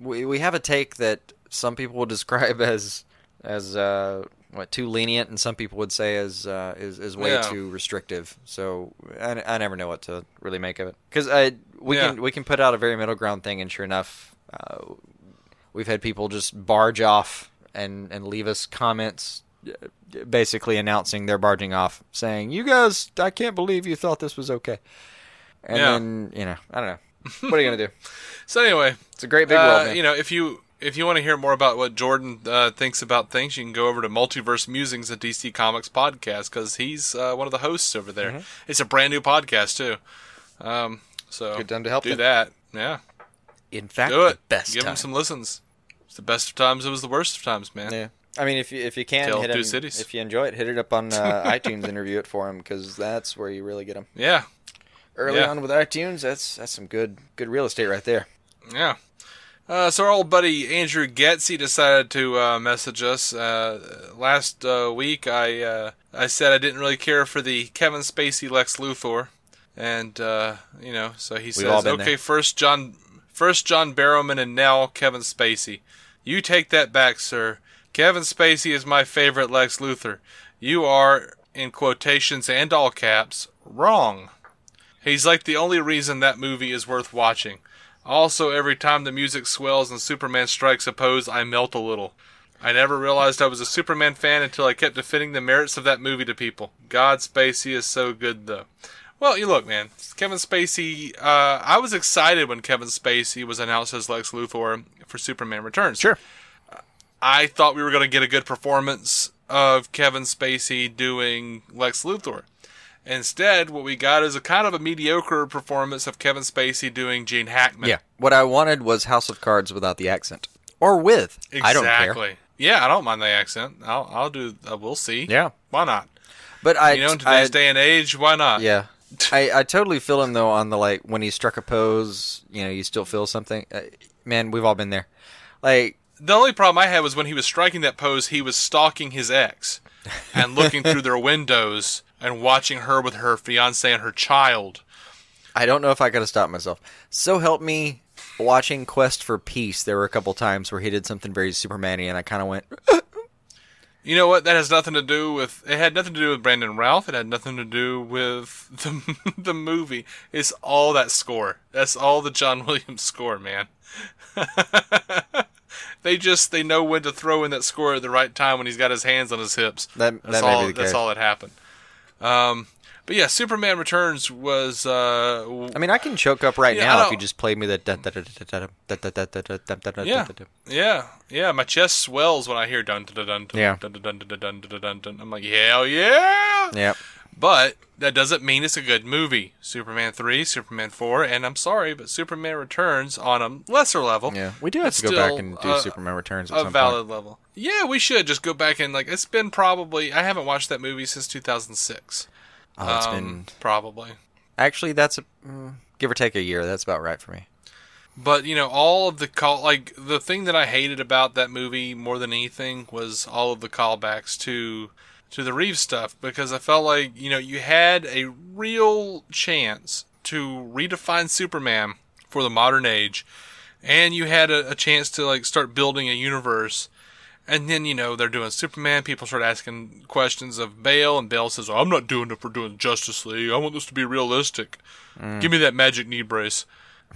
we we have a take that some people would describe as as uh, what too lenient, and some people would say as uh, is is way Yeah. too restrictive. So I, I never know what to really make of it because I we Yeah. can we can put out a very middle ground thing, and sure enough, uh, we've had people just barge off and and leave us comments. Basically announcing they're barging off, saying, "You guys, I can't believe you thought this was okay." And Yeah. then you know, I don't know. What are you gonna do? So anyway, It's a great big uh, world, man. you know, if you if you want to hear more about what Jordan uh, thinks about things, you can go over to Multiverse Musings, at DC Comics podcast, because he's uh, one of the hosts over there. Mm-hmm. It's a brand new podcast too. Um, so Good time to help do them. that. Yeah, In fact, do it. the best Give time. him some listens. It's the best of times. It was the worst of times, man. Yeah. I mean, if you if you can Tale hit him, Cities. if you enjoy it, hit it up on uh, iTunes. Interview it for him because that's where you really get them. Yeah, Early Yeah. on with iTunes, that's that's some good good real estate right there. yeah. Uh, so our old buddy Andrew Getz, he decided to uh, message us uh, last uh, week. I uh, I said I didn't really care for the Kevin Spacey Lex Luthor, and uh, you know, so he all says, "Okay, there. first John, first John Barrowman, and now Kevin Spacey. You take that back, sir. Kevin Spacey is my favorite Lex Luthor. You are, in quotations and all caps, wrong." He's like the only reason that movie is worth watching. Also, every time the music swells and Superman strikes a pose, I melt a little. I never realized I was a Superman fan until I kept defending the merits of that movie to people. God, Spacey is so good, though. Well, you look, man. Kevin Spacey. Uh, I was excited when Kevin Spacey was announced as Lex Luthor for Superman Returns. Sure. I thought we were going to get a good performance of Kevin Spacey doing Lex Luthor. Instead, what we got is a kind of a mediocre performance of Kevin Spacey doing Gene Hackman. Yeah. What I wanted was House of Cards without the accent, or with. exactly. I don't care. Yeah, I don't mind the accent. I'll I'll do. Uh, we'll see. Yeah. why not? But I, You know, in today's I, day and age, why not? yeah. I, I totally feel him though on the like when he struck a pose, you know, you still feel something. Uh, man, we've all been there. Like The only problem I had was when he was striking that pose, he was stalking his ex and looking through their windows and watching her with her fiance and her child. I don't know if I could have stopped myself. So help me, watching Quest for Peace, there were a couple times where he did something very Superman-y, and I kind of went, You know what? That has nothing to do with. It had nothing to do with Brandon Routh. It had nothing to do with the the movie. It's all that score. That's all the John Williams score, man. They just they know when to throw in that score at the right time when he's got his hands on his hips. That- that's that all. that's case. all that happened. Um, but yeah, Superman Returns was. Uh, I mean, I can choke up right Yeah, now if you just played me da- Yeah, yeah, yeah. My chest swells when I hear dun dun dun dun Yeah. dun dun dun dun dun dun dun dun. I'm like, hell yeah! Yep. But that doesn't mean it's a good movie. Superman three, Superman four, and I'm sorry, but Superman Returns on a lesser level. Yeah, we do have to go back and do uh, Superman Returns at a some valid point. level. Yeah, we should just go back and like it's been probably I haven't watched that movie since 2006. Oh, it's Um, been probably. actually that's a mm, give or take a year. That's about right for me. But you know, all of the call like the thing that I hated about that movie more than anything was all of the callbacks to to the Reeves stuff because I felt like you know you had a real chance to redefine Superman for the modern age, and you had a, a chance to like start building a universe. And then you know they're doing Superman. People start asking questions of Bale, and Bale says, oh, "I'm not doing it for doing Justice League. I want this to be realistic. Give me that magic knee brace."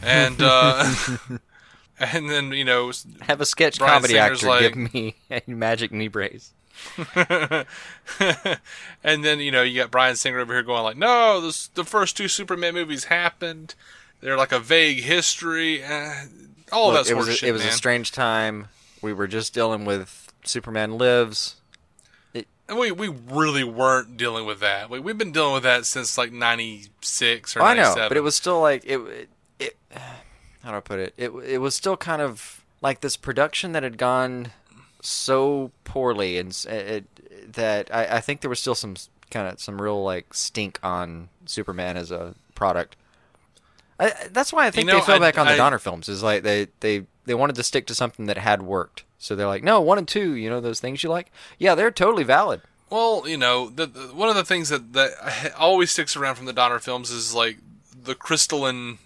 And uh, and then you know Have a sketch Bryan comedy Singer's actor like- give me a magic knee brace. and then you know you got Bryan Singer over here going like, "No, this, the first two Superman movies happened. They're like a vague history. Eh, all Look, that's it was horseshit, a, it was man. a strange time. We were just dealing with Superman Lives. and we we really weren't dealing with that. We, we've been dealing with that since like '96 or Oh, I know, '97. but it was still like it. it, it how do I put it? It it was still kind of like this production that had gone so poorly, and s- it, that I, I think there was still some kind of some real like stink on Superman as a product. I, that's why I think know, they fell I- back on the I- Donner films. Is like they, they they wanted to stick to something that had worked. So they're like, no, one and two, you know, those things you like. Yeah, they're totally valid. Well, you know, the, the, one of the things that that always sticks around from the Donner films is like the crystalline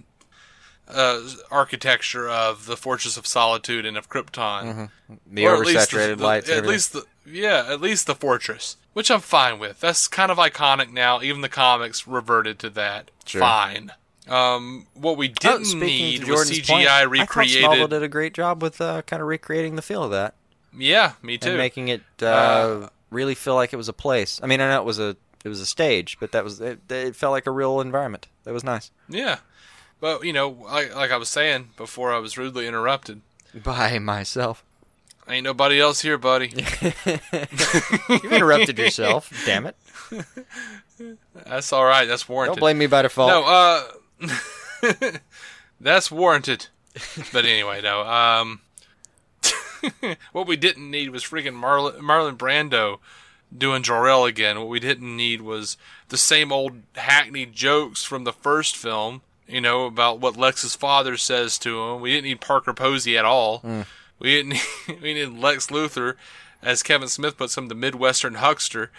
uh, architecture of the Fortress of Solitude and of Krypton. The Or at oversaturated the- lights. At least the yeah, at least the fortress, which I'm fine with. That's kind of iconic now. Even the comics reverted to that. Sure. Fine. Um, what we Oh, didn't speaking need was CGI point, I thought recreated. Smallville did a great job with uh, kind of recreating the feel of that yeah, me too. and making it uh, Uh, really feel like it was a place. I mean, I know it was a it was a stage, but that was it, it felt like a real environment. That was nice. yeah, but you know, like, like I was saying before, I was rudely interrupted. By myself, Ain't nobody else here, buddy. you interrupted yourself. Damn it! That's all right. That's warranted. Don't blame me by default. No, uh, that's warranted. But anyway, no. Um, what we didn't need was freaking Marlon, Marlon Brando doing Jor-El again. What we didn't need was the same old hackneyed jokes from the first film. You know about what Lex's father says to him. We didn't need Parker Posey at all. We didn't. Need, we needed Lex Luthor, as Kevin Smith puts him, the Midwestern huckster.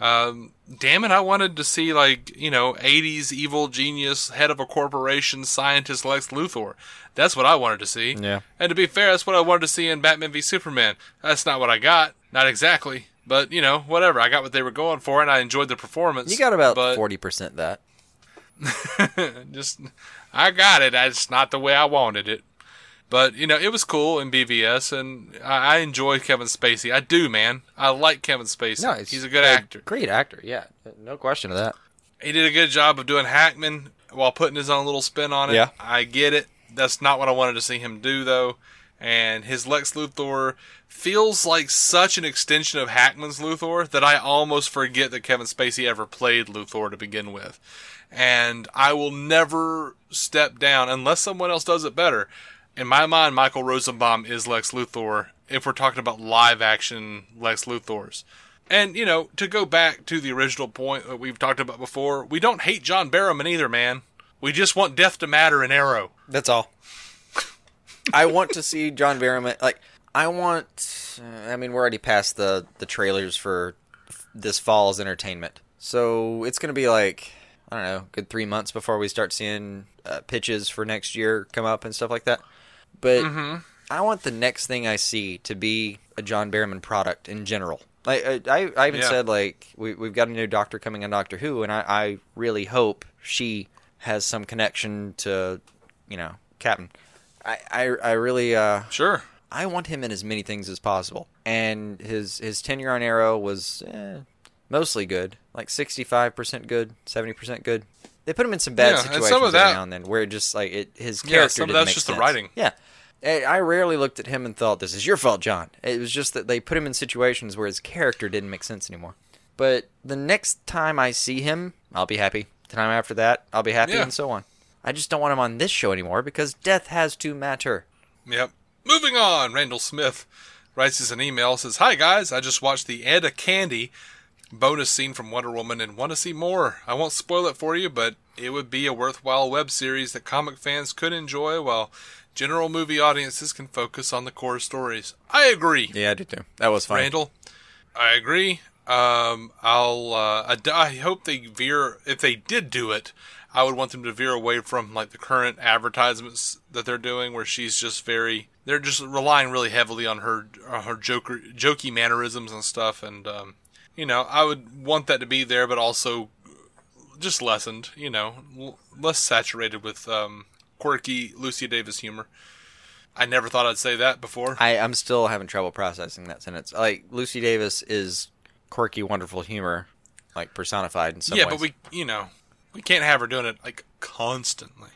Um, damn it, I wanted to see like you know '80s evil genius, head of a corporation, scientist Lex Luthor. That's what I wanted to see. Yeah. And to be fair, that's what I wanted to see in Batman v Superman. That's not what I got. Not exactly. But you know, whatever. I got what they were going for, and I enjoyed the performance. you got about forty percent that. just I got it. It's not the way I wanted it. But you know, it was cool in BVS, and I, I enjoy Kevin Spacey. I do, man. I like Kevin Spacey. No, it's he's a good actor. Great actor. Yeah, no question of that. He did a good job of doing Hackman while putting his own little spin on it. Yeah. I get it. That's not what I wanted to see him do, though. And his Lex Luthor feels like such an extension of Hackman's Luthor that I almost forget that Kevin Spacey ever played Luthor to begin with. And I will never step down unless someone else does it better. In my mind, Michael Rosenbaum is Lex Luthor if we're talking about live action Lex Luthors. And, you know, to go back to the original point that we've talked about before, we don't hate John Barrowman either, man. We just want death to matter in Arrow. That's all. I want to see John Barrowman. Like, I want. I mean, we're already past the the trailers for this fall's entertainment, so it's gonna be like I don't know, good three months before we start seeing uh, pitches for next year come up and stuff like that. But I want the next thing I see to be a John Barrowman product in general. Like I, I I even Yeah. said like we we've got a new doctor coming on Doctor Who, and I, I really hope she has some connection to, you know, Captain. I I, I really uh Sure. I want him in as many things as possible, and his his tenure on Arrow was eh, mostly good, like sixty five percent good, seventy percent good. They put him in some bad Yeah, situations some of every now and then, where it just like it his character Yeah, some of didn't that's make just the writing. Yeah, I rarely looked at him and thought, "This is your fault, John." It was just that they put him in situations where his character didn't make sense anymore. But the next time I see him, I'll be happy. The time after that, I'll be happy, Yeah. and so on. I just don't want him on this show anymore because death has to matter. Yep. Moving on, Randall Smith writes us an email says, "Hi guys, I just watched the Etta Candy bonus scene from Wonder Woman and want to see more. I won't spoil it for you, but it would be a worthwhile web series that comic fans could enjoy while general movie audiences can focus on the core stories." I agree. Yeah, I do too. That was fun. Randall, I agree. Um, I'll. Uh, I, d- I hope they veer. If they did do it, I would want them to veer away from like the current advertisements that they're doing, where she's just very. They're just relying really heavily on her her joker, jokey mannerisms and stuff, and um, you know, I would want that to be there, but also just lessened. You know, l- less saturated with um, quirky Lucy Davis humor. I never thought I'd say that before. I, I'm still having trouble processing that sentence. Like Lucy Davis is quirky, wonderful humor, like personified in some yeah, ways. but we, you know, we can't have her doing it like constantly.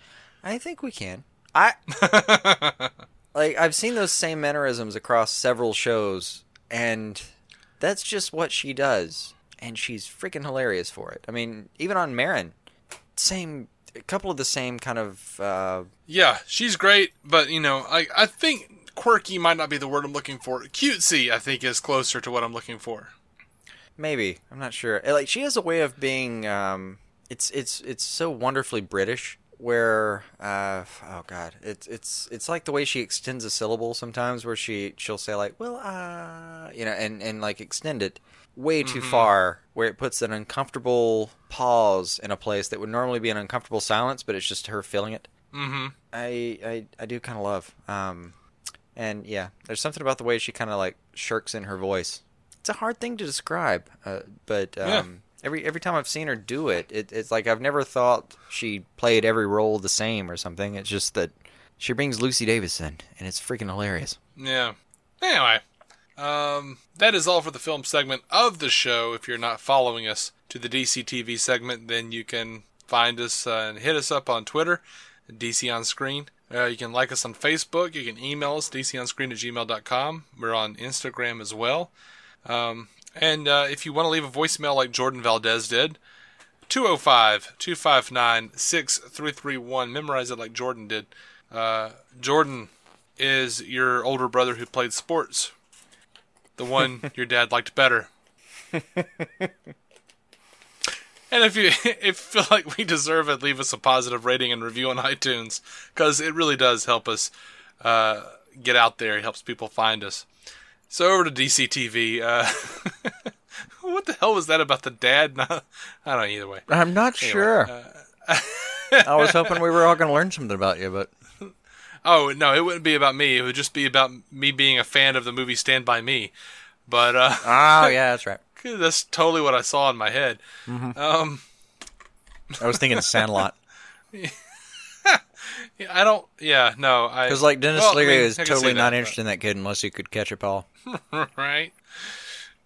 I think we can. I like I've seen those same mannerisms across several shows, and that's just what she does, and she's freaking hilarious for it. I mean, even on Maron, same, a couple of the same kind of. Uh, Yeah, she's great, but you know, I I think quirky might not be the word I'm looking for. Cutesy, I think, is closer to what I'm looking for. Maybe I'm not sure. Like she has a way of being. Um, it's it's it's so wonderfully British. Where uh, oh god, it's it's it's like the way she extends a syllable sometimes, where she she'll say like, well, uh, you know, and and like extend it way too far, where it puts an uncomfortable pause in a place that would normally be an uncomfortable silence, but it's just her feeling it. Mm-hmm. I I, I do kind of love. Um, and yeah, there's something about the way she kind of like shirks in her voice. It's a hard thing to describe, uh, but um. Every every time I've seen her do it, it, it's like I've never thought she played every role the same or something. It's just that she brings Lucy Davis in, and it's freaking hilarious. Yeah. Anyway, um, that is all for the film segment of the show. If you're not following us to the DC TV segment, then you can find us uh, and hit us up on Twitter, DC on Screen. Uh, you can like us on Facebook. You can email us, dconscreen at gmail.com. We're on Instagram as well. Um, and uh, if you want to leave a voicemail like Jordan Valdez did, 205 259 6331. Memorize it like Jordan did. Uh, Jordan is your older brother who played sports. The one your dad liked better. and if you if you feel like we deserve it, leave us a positive rating and review on iTunes because it really does help us uh, get out there. It helps people find us. So over to DCTV. Uh, what the hell was that about the dad? Not, I don't know. Either way. I'm not sure. I was hoping we were all going to learn something about you, but Oh no, it wouldn't be about me. It would just be about me being a fan of the movie Stand by Me. But uh, oh yeah, that's right. that's totally what I saw in my head. Um, I was thinking Sandlot yeah, I don't. Yeah, no. I because like Denis well, I Leary mean, is I can see totally that, not but- interested in that kid unless he could catch a ball. right?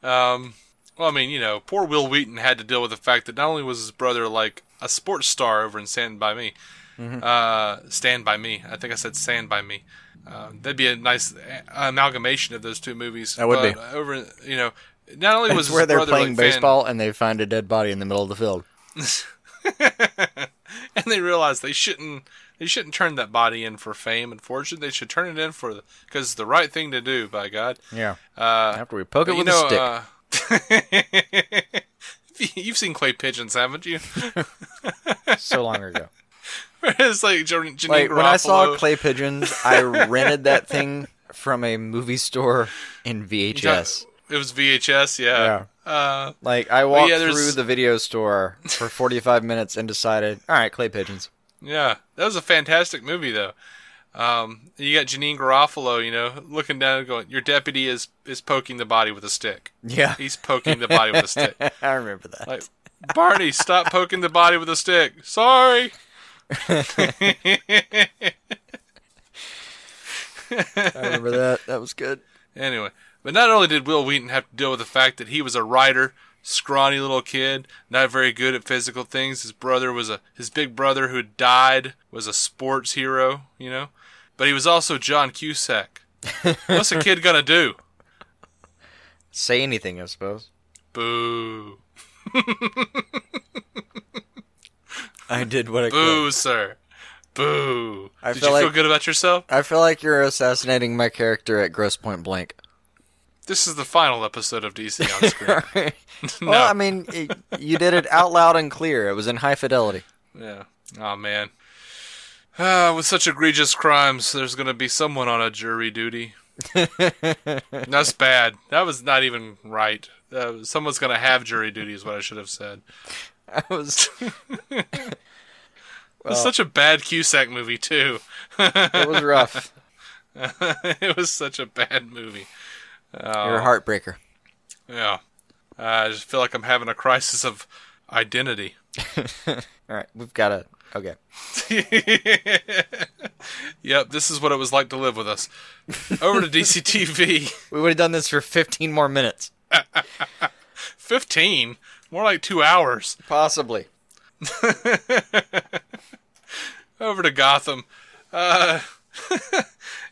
Um, well, I mean, you know, poor Wil Wheaton had to deal with the fact that not only was his brother like a sports star over in Stand by Me, Mm-hmm. uh, Stand by Me. I think I said Stand by Me. Uh, that'd be a nice amalgamation of those two movies. That would But be. over. You know, not only was It's where they're brother, playing like, fan- baseball and they find a dead body in the middle of the field. and they realize they shouldn't. They shouldn't turn that body in for fame and fortune. They should turn it in for because it's the right thing to do. By God. Yeah. Uh, After we poke it with you a stick. uh, You've seen clay pigeons, haven't you? so long ago. it's like Janeane Janeane Like when I saw clay pigeons, I rented that thing from a movie store in VHS. It was VHS, yeah. Uh, Like I walked yeah, through the video store for 45 minutes and decided, all right, clay pigeons. Yeah, that was a fantastic movie, though. Um, you got Janeane Garofalo, you know, looking down and going, "Your deputy is is poking the body with a stick. Yeah, He's poking the body with a stick." I remember that. Like, Barney, stop poking the body with a stick. Sorry. I remember that. That was good. Anyway, but not only did Wil Wheaton have to deal with the fact that he was a writer, scrawny little kid, not very good at physical things. His brother was a his big brother who had died was a sports hero, you know. But he was also John Cusack. What's a kid gonna do? Say anything, I suppose. Boo. I did what I could. Boo, could. sir. Boo. I Did feel you feel like- good about yourself? I feel like you're assassinating my character at Grosse Pointe Blank. This is the final episode of DC on screen. no. Well, I mean, it, you did it out loud and clear. It was in high fidelity. Yeah. Oh man. Ah, with such egregious crimes, there's gonna be someone on a jury duty. That's bad. That was not even right. Uh, someone's gonna have jury duty, is what I should have said. I was. It's such a bad Cusack movie too. It was rough. it was such a bad movie. You're a heartbreaker. Yeah. I just feel like I'm having a crisis of identity. All right, we've got to. Okay. Yep, this is what it was like to live with us. Over to DCTV. We would have done this for 15 more minutes. 15? More like two hours. Possibly. over to Gotham. Uh,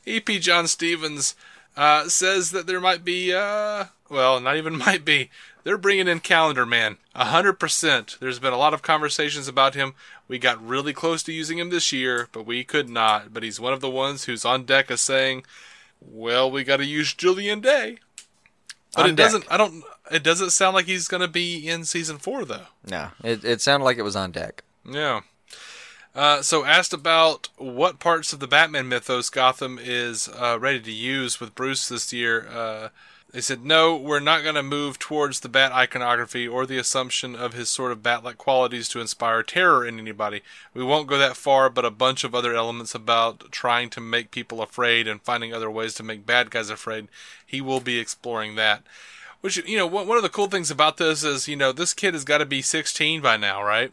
EP John Stephens uh, says that there might be, uh, well, not even might be. They're bringing in Calendar Man. A hundred percent. There's been a lot of conversations about him. We got really close to using him this year, but we could not. But he's one of the ones who's on deck as saying, "Well, we got to use Julian Day." But On it deck. doesn't. I don't. It doesn't sound like he's going to be in season four, though. No, it, it sounded like it was on deck. Yeah. Uh, so asked about what parts of the Batman mythos Gotham is uh, ready to use with Bruce this year. Uh, they said, no, we're not going to move towards the Bat iconography or the assumption of his sort of bat-like qualities to inspire terror in anybody. We won't go that far, but a bunch of other elements about trying to make people afraid and finding other ways to make bad guys afraid. He will be exploring that. Which, you know, one of the cool things about this is, you know, this kid has got to be 16 by now, right?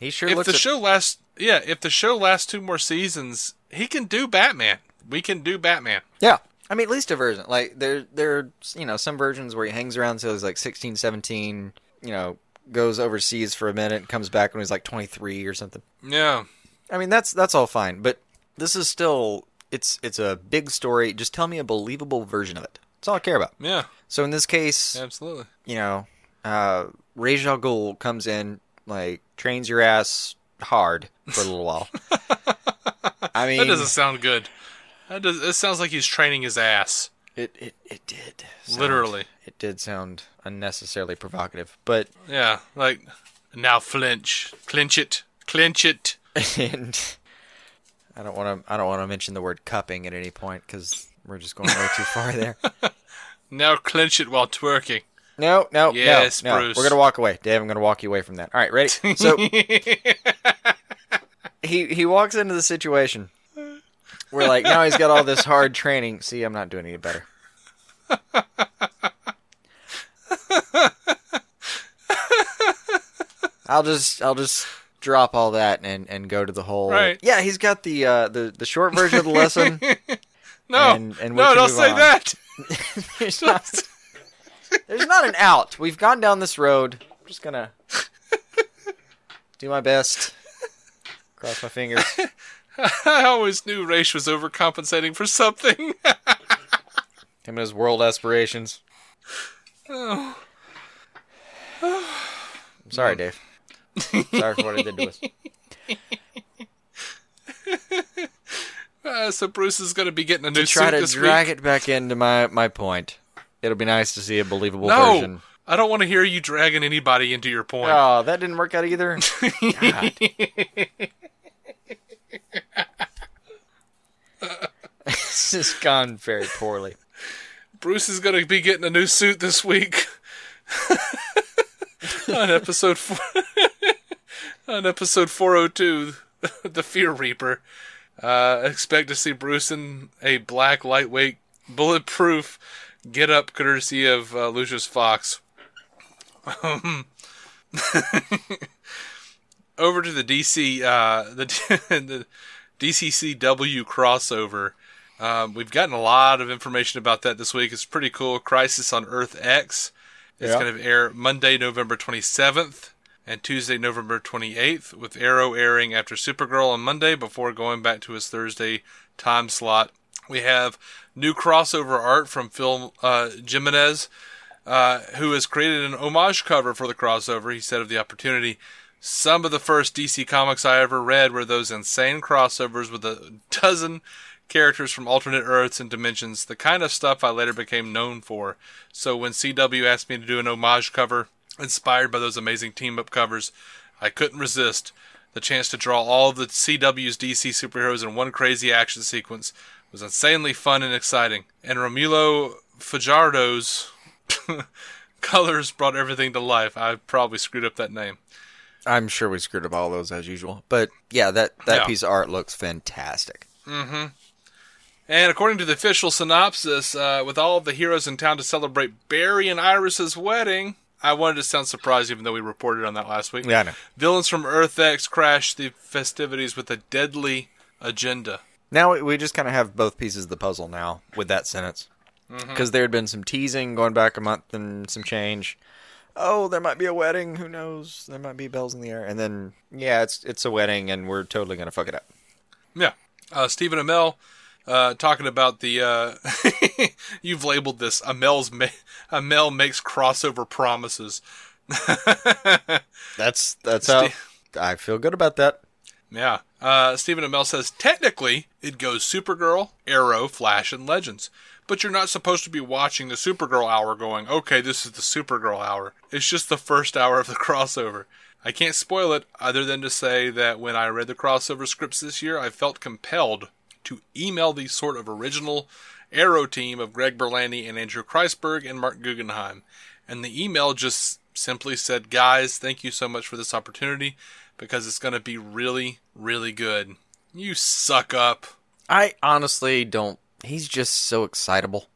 He sure if the show lasts yeah if the show lasts two more seasons he can do batman we can do batman yeah. I mean, at least a version. Like there, there, are, you know, some versions where he hangs around until he's like 16, 17. You know, goes overseas for a minute, comes back when he's like 23 or something. yeah I mean, that's that's all fine, but this is still it's it's a big story. Just tell me a believable version of it. That's all I care about. yeah So in this case, absolutely you know, uh, Ra's al Ghul comes in, like trains your ass hard for a little while. I mean, that doesn't sound good that does it sounds like he's training his ass it, it it did sound- Literally. It did sound unnecessarily provocative, but yeah like now flinch clinch it clinch it and I don't want to I don't want to mention the word cupping at any point because we're just going way too far there. now clinch it while twerking No, no, Yes, no, no. Bruce. We're gonna walk away, Dave. I'm gonna walk you away from that. All right, ready? So he he walks into the situation. We're like, now he's got all this hard training. See, I'm not doing any better. I'll just I'll just drop all that and and go to the whole. Right. Yeah, he's got the uh the the short version of the lesson. no And- and no don't say on. that there's not there's not an out. We've gone down this road. I'm just gonna do my best. Cross my fingers. i always knew Raish was overcompensating for something Him and his world aspirations. Oh. I'm sorry, Dave. sorry for what I did to us. Uh, so Bruce is going to be getting a new To try to this drag week. it back into my my point. It'll be nice to see a believable No, version. I don't want to hear you dragging anybody into your point. Oh, that didn't work out either. This has gone very poorly. Bruce is going to be getting a new suit this week. on episode four, on episode 402, the Fear Reaper. Uh, expect to see Bruce in a black, lightweight, bulletproof get up courtesy of uh, Lucius Fox. Um, over to the DC, uh, the, the DCCW crossover. Um, we've gotten a lot of information about that this week. It's pretty cool. Crisis on Earth X. It's Yeah. going to air Monday, November 27th and Tuesday, November 28th, with Arrow airing after Supergirl on Monday before going back to his Thursday time slot. We have new crossover art from Phil uh, Jimenez, uh, who has created an homage cover for the crossover. He said of the opportunity, some of the first DC comics I ever read were those insane crossovers with a dozen characters from alternate Earths and dimensions, the kind of stuff I later became known for. So when CW asked me to do an homage cover inspired by those amazing team up covers, I couldn't resist. The chance to draw all of the CW's DC superheroes in one crazy action sequence was insanely fun and exciting. And Romulo Fajardo's colors brought everything to life. I probably screwed up that name. I'm sure we screwed up all those as usual. But yeah, that, that Yeah. piece of art looks fantastic. Mm-hmm. And according to the official synopsis, uh, with all of the heroes in town to celebrate Barry and Iris's wedding, I wanted to sound surprised even though we reported on that last week. Yeah, I know. Villains from Earth X crash the festivities with a deadly agenda. Now we- we just kind of have both pieces of the puzzle now with that sentence. Because there had been some teasing going back a month and some change. Oh, there might be a wedding. Who knows? There might be bells in the air. And then, yeah, it's it's a wedding, and we're totally going to fuck it up. Yeah. Uh, Stephen Amell uh, talking about the. Uh, you've labeled this Amell's ma- Amel makes crossover promises. That's that's how I feel good about that. Yeah. Uh, Stephen Amell says technically it goes Supergirl, Arrow, Flash, and Legends. But you're not supposed to be watching the Supergirl hour going, okay, this is the Supergirl hour. It's just the first hour of the crossover. I can't spoil it other than to say that when I read the crossover scripts this year, I felt compelled to email the sort of original Arrow team of Greg Berlanti and Andrew Kreisberg and Mark Guggenheim. And the email just simply said, guys, thank you so much for this opportunity because it's going to be really, really good. You suck up. I honestly don't. He's just so excitable.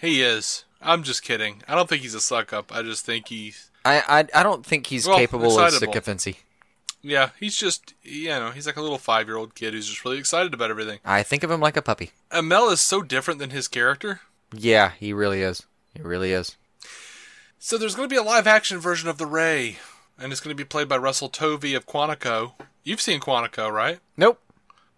He is. I'm just kidding. I don't think he's a suck up. I just think he's. I I, I don't think he's Well, capable of excitable. sycophancy. Yeah, he's just. You know, he's like a little five year old kid who's just really excited about everything. I think of him like a puppy. Amell is so different than his character. Yeah, he really is. He really is. So there's going to be a live action version of The Ray, and it's going to be played by Russell Tovey of Quantico. You've seen Quantico, right? Nope.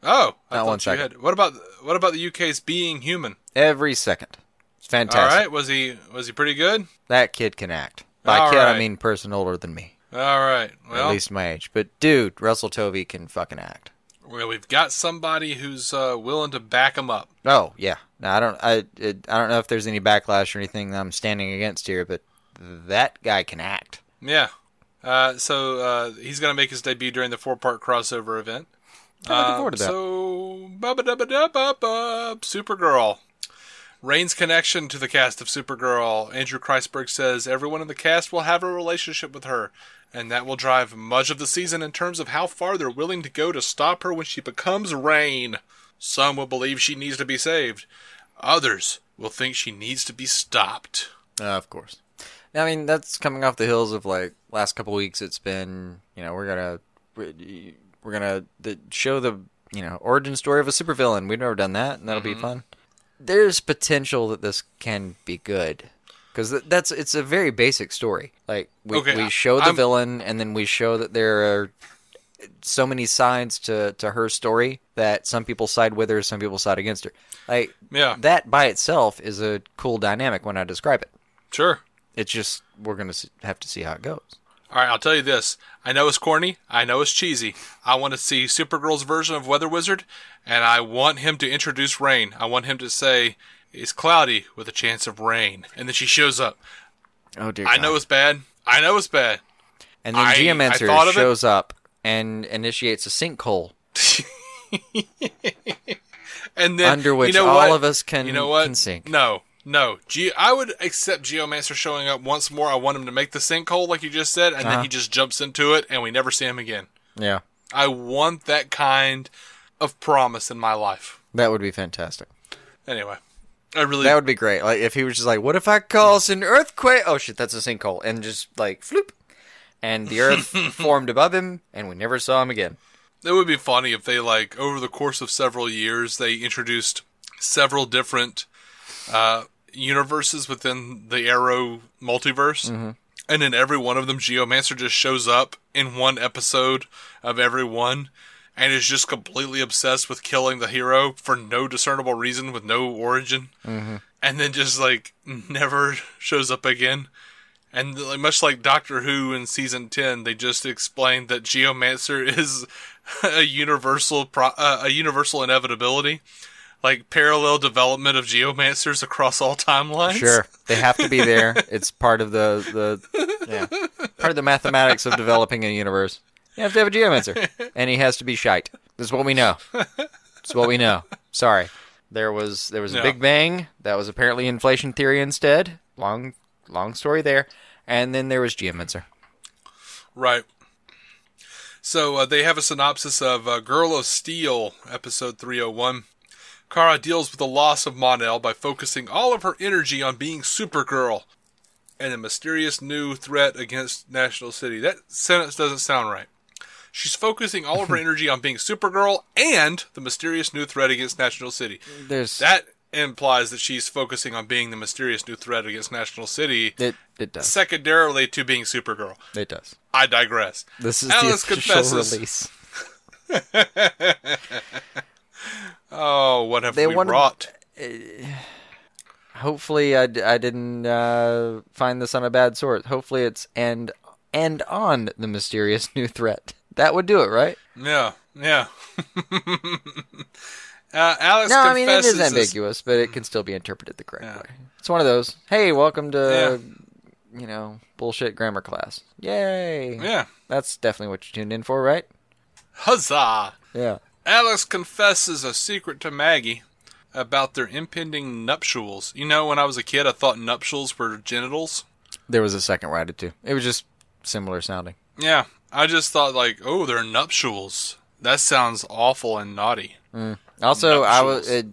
Oh, I Not one second. had. What about what about the UK's Being Human? Every second. It's fantastic. right, was he was he pretty good? That kid can act. By All kid, I mean person older than me, All right. Well, at least my age. But dude, Russell Tovey can fucking act. well, we've got somebody who's uh, willing to back him up. Oh yeah. No, I don't. I it, I don't know if there's any backlash or anything that I'm standing against here, but that guy can act. Yeah. Uh, so uh, he's going to make his debut during the four-part crossover event. I'm looking Uh, forward to that. So, ba-ba-da-ba-da-ba-ba, Supergirl. Reign's connection to the cast of Supergirl. Andrew Kreisberg says everyone in the cast will have a relationship with her, and that will drive much of the season in terms of how far they're willing to go to stop her when she becomes Rain. Some will believe she needs to be saved. Others will think she needs to be stopped. Uh, of course. I mean, that's coming off the heels of like last couple weeks. It's been you know we're gonna we're gonna the, show the you know origin story of a supervillain. We've never done that, and that'll Mm-hmm. be fun. There's potential that this can be good because that's it's a very basic story. Like we Okay, we show the I'm- villain, and then we show that there are so many sides to to her story that some people side with her, some people side against her. Like Yeah. that by itself is a cool dynamic when I describe it. Sure. It's just we're gonna have to see how it goes. All right, I'll tell you this. I know it's corny. I know it's cheesy. I want to see Supergirl's version of Weather Wizard, and I want him to introduce rain. I want him to say, it's cloudy with a chance of rain. And then she shows up. Oh dear. I know it's bad. I know it's bad. And then I- I Geomancer thought of it. shows up and initiates a sinkhole And then, under which you know all what? of us can you know what? can sink. No, no. Ge- I would accept Geomancer showing up once more. I want him to make the sinkhole, like you just said, and then Uh-huh. he just jumps into it, and we never see him again. Yeah. I want that kind of promise in my life. That would be fantastic. Anyway, I really That would be great. Like if he was just like, "What if I cause an earthquake?" Oh shit, that's a sinkhole, and just like floop, and the earth formed above him, and we never saw him again. It would be funny if they like over the course of several years they introduced several different uh, universes within the Arrow multiverse, and in every one of them, Geomancer just shows up in one episode of every one, and is just completely obsessed with killing the hero for no discernible reason with no origin, and then just like never shows up again. And like, much like Doctor Who in season ten, they just explained that Geomancer is a universal pro- uh, a universal inevitability, like parallel development of Geomancers across all timelines. Sure, they have to be there. It's part of the the yeah, part of the mathematics of developing a universe. You have to have a geomancer, and he has to be shite. This is what we know. It's what we know. Sorry, there was there was a Yeah. big bang. That was apparently inflation theory instead. Long long story there, and then there was geomancer. Right. So uh, they have a synopsis of uh, Girl of Steel, episode 301. Kara deals with the loss of Mon-El by focusing all of her energy on being Supergirl and a mysterious new threat against National City. That sentence doesn't sound right. She's focusing all of her energy on being Supergirl and the mysterious new threat against National City. There's That implies that she's focusing on being the mysterious new threat against National City, it it does secondarily to being Supergirl. it does. I digress. This is Alice the official confesses. release. Oh, what have They we wanted- wrought? Hopefully, I didn't uh, find this on a bad sort. Hopefully, it's and and on the mysterious new threat. That would do it, right? Yeah, yeah. uh, Alex No, I mean it is this- ambiguous, but it can still be interpreted the correct Yeah. way. It's one of those. Hey, welcome to you know bullshit grammar class. Yay! Yeah. That's definitely what you tuned in for, right? Huzzah! Yeah. Alex confesses a secret to Maggie about their impending nuptials. You know, when I was a kid, I thought nuptials were genitals. There was a second where I did too. It was just similar sounding. Yeah, I just thought like, oh, they're nuptials. That sounds awful and naughty. Mm. Also, I was it,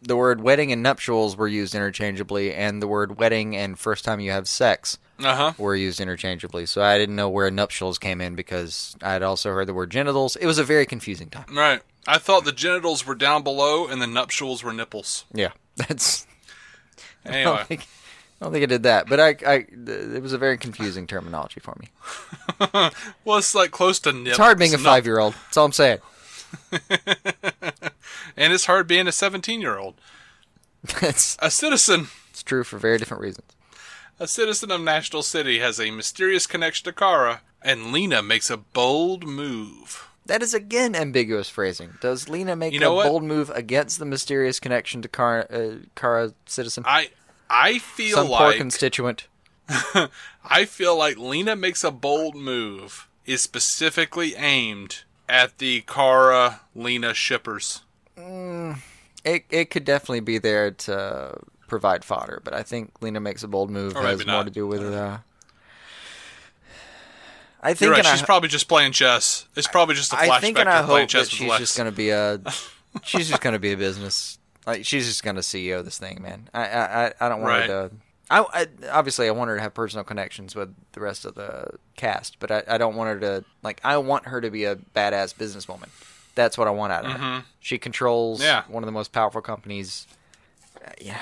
the word wedding and nuptials were used interchangeably, and the word wedding and first time you have sex Uh huh. were used interchangeably. So I didn't know where nuptials came in because I had also heard the word genitals. It was a very confusing time. Right. I thought the genitals were down below and the nuptials were nipples. Yeah, that's. I Anyway, don't think, I don't think I did that, but I, I, it was a very confusing terminology for me. well, it's like close to nip. It's hard being a It's nup- five-year-old. That's all I'm saying. and it's hard being a seventeen-year-old. it's, A citizen, it's true for very different reasons. A citizen of National City, has a mysterious connection to Kara, and Lena makes a bold move. That is again ambiguous phrasing. Does Lena make You know a what? bold move against the mysterious connection to Kara, uh, Kara citizen? I, I feel Some poor like constituent. I feel like Lena makes a bold move is specifically aimed at the Kara Lena shippers. It it could definitely be there to provide fodder, but I think Lena makes a bold move Or has more not. to do with. Uh, I think You're right. and I- She's probably just playing chess. It's probably just a I flashback think and I hope that she's Lex. just going to be a she's just going to be a business like she's just going to CEO this thing, man. I I I- I don't want Right. her to. I, I obviously I want her to have personal connections with the rest of the cast, but I, I don't want her to like. I want her to be a badass businesswoman. That's what I want out of her. She controls Mm-hmm. Yeah. one of the most powerful companies. Uh, yeah,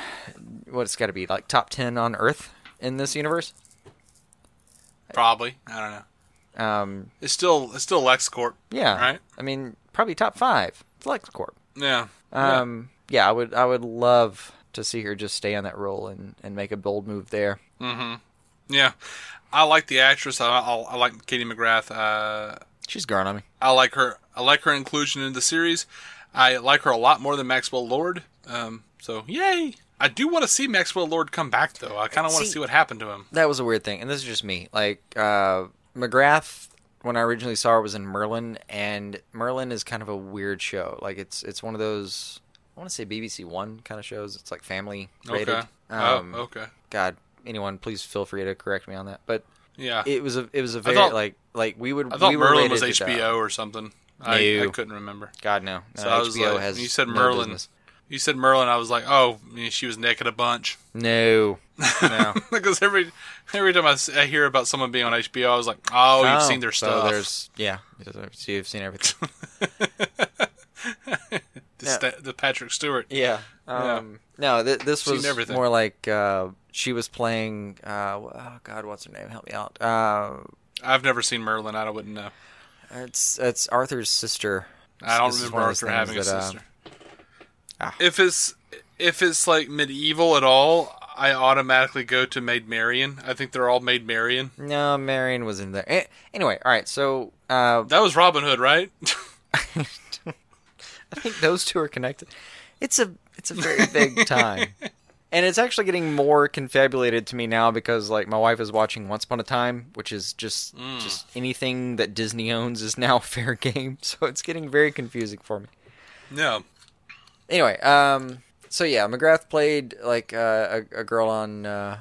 what it's got to be like top ten on Earth in this universe. Probably. I don't know. Um, It's still it's still LexCorp. yeah, Right. I mean, probably top five. It's LexCorp. Yeah. Um, yeah. I would I would love to see her just stay on that role and, and make a bold move there. Mm-hmm. Yeah. I like the actress. I, I, I like Katie McGrath. Uh, She's growing on me. I like her. I like her inclusion in the series. I like her a lot more than Maxwell Lord. Um, so yay! I do want to see Maxwell Lord come back though. I kind of want to See- see what happened to him. That was a weird thing, and this is just me. Like uh, McGrath, when I originally saw her, was in Merlin, and Merlin is kind of a weird show. Like it's it's one of those I want to say BBC One kind of shows. It's like family rated. Okay. Um, oh, okay. God, anyone, please feel free to correct me on that. But Yeah. it was a it was a very thought- like like we would I thought we were Merlin was HBO or something. I, I couldn't remember. God no. no So HBO like- has you said no Merlin. business. You said Merlin. I was like, oh, she was naked a bunch. No. No. because every every time I hear about someone being on HBO, I was like, oh, you've Oh, seen their so stuff. there's yeah. So you've seen everything. the, sta- the Patrick Stewart. Yeah. Um, No, th- this was everything. more like uh, she was playing. Uh, oh God, what's her name? Help me out. Uh, I've never seen Merlin. I wouldn't know. it's it's Arthur's sister. I don't This remember one of those Arthur having a things that, uh, sister. Ah. If it's if it's like medieval at all, I automatically go to Maid Marian. I think they're all Maid Marian. No, Marian was in there. Anyway, all right. So uh, That was Robin Hood, right? I think those two are connected. It's a it's a very big time. And it's actually getting more confabulated to me now because like my wife is watching Once Upon a Time, which is just just anything that Disney owns is now fair game. So it's getting very confusing for me. no. Anyway, um so yeah, McGrath played like uh, a, a girl on uh,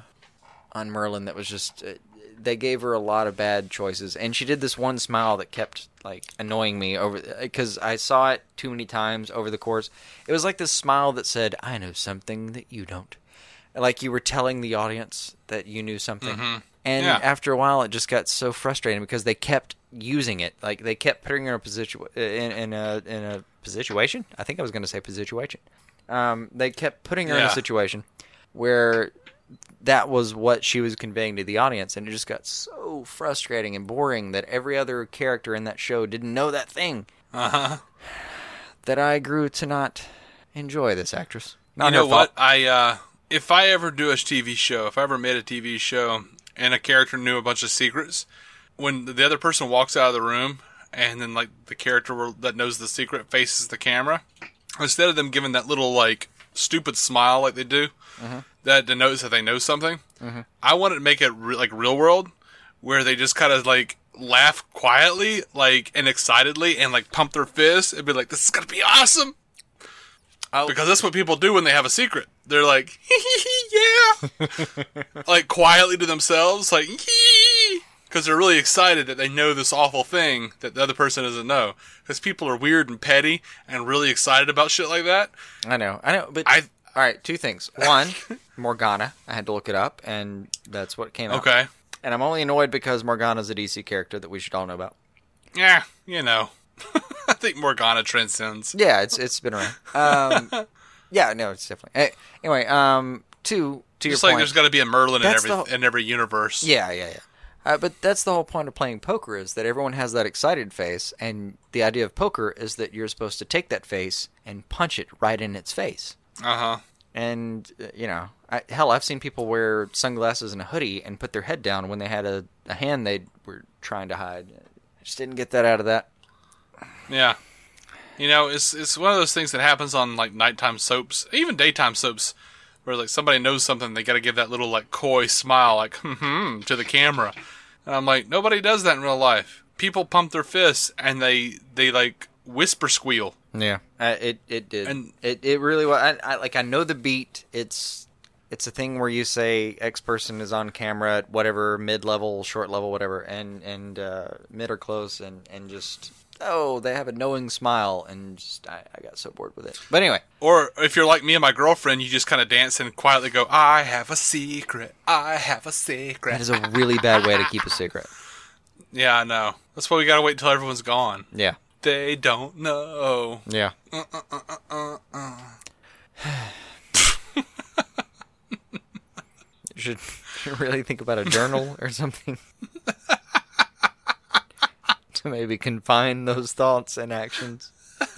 on Merlin that was just uh, they gave her a lot of bad choices, and she did this one smile that kept like annoying me over because I saw it too many times over the course. It was like this smile that said, "I know something that you don't," like you were telling the audience that you knew something. And Yeah. after a while, it just got so frustrating because they kept using it. Like they kept putting her in a position in, in a in a situation. I think I was going to say situation. Um, they kept putting her in a situation where that was what she was conveying to the audience, and it just got so frustrating and boring that every other character in that show didn't know that thing. Uh huh. That I grew to not enjoy this actress. Not you know what? I uh, if I ever do a TV show, if I ever made a TV show and a character knew a bunch of secrets, when the other person walks out of the room and then like the character that knows the secret faces the camera, instead of them giving that little like stupid smile like they do, mm-hmm. that denotes that they know something, mm-hmm. I wanted to make it re- like real world, where they just kind of like laugh quietly, like and excitedly, and like pump their fists and be like, "This is gonna be awesome." Oh. Because that's what people do when they have a secret. They're like, yeah, like quietly to themselves, like, because they're really excited that they know this awful thing that the other person doesn't know. Because people are weird and petty and really excited about shit like that. I know, I know, but I all right, two things. One, Morgana. I had to look it up, and that's what came out. okay, And I'm only annoyed because Morgana's a DC character that we should all know about. yeah, you know, I think Morgana transcends. Yeah, it's it's been around. Um, yeah, no, it's definitely. eh, Anyway, um, two to Just your like point. there's got to be a Merlin in every the- in every universe. Yeah, yeah, yeah. Uh, but that's the whole point of playing poker is that everyone has that excited face, and the idea of poker is that you're supposed to take that face and punch it right in its face. Uh huh. And uh, you know, I, hell, I've seen people wear sunglasses and a hoodie and put their head down when they had a, a hand they were trying to hide. I just didn't get that out of that. Yeah. You know, it's it's one of those things that happens on like nighttime soaps, even daytime soaps, where like somebody knows something, they got to give that little like coy smile, like hmm to the camera, and I'm like, nobody does that in real life. People pump their fists and they they like whisper squeal. Yeah, uh, it it did. And- it it really was. I, I like I know the beat. It's it's a thing where you say X person is on camera at whatever mid level, short level, whatever, and and uh, mid or close, and and just oh they have a knowing smile, and just I, I got so bored with it. But anyway, Or if you're like me and my girlfriend, you just kind of dance and quietly go, "I have a secret. I have a secret." that is a really bad way to keep a secret. yeah, I know. That's why we gotta wait until everyone's gone. Yeah, They don't know. yeah. You should, should really think about a journal or something maybe confine those thoughts and actions.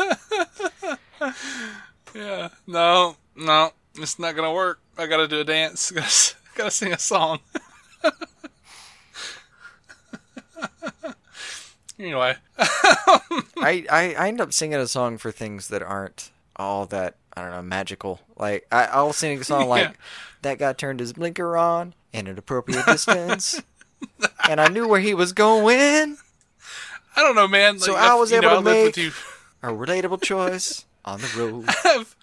Yeah. No, no, it's not gonna work. I gotta do a dance. Gotta, gotta sing a song. anyway, I, I, I end up singing a song for things that aren't all that I don't know magical. Like I, I'll sing a song like that guy turned his blinker on in an appropriate distance, and I knew where he was going. I don't know, man. So Like, I I've- was you know, able to make- with you. A relatable choice on the road. I've,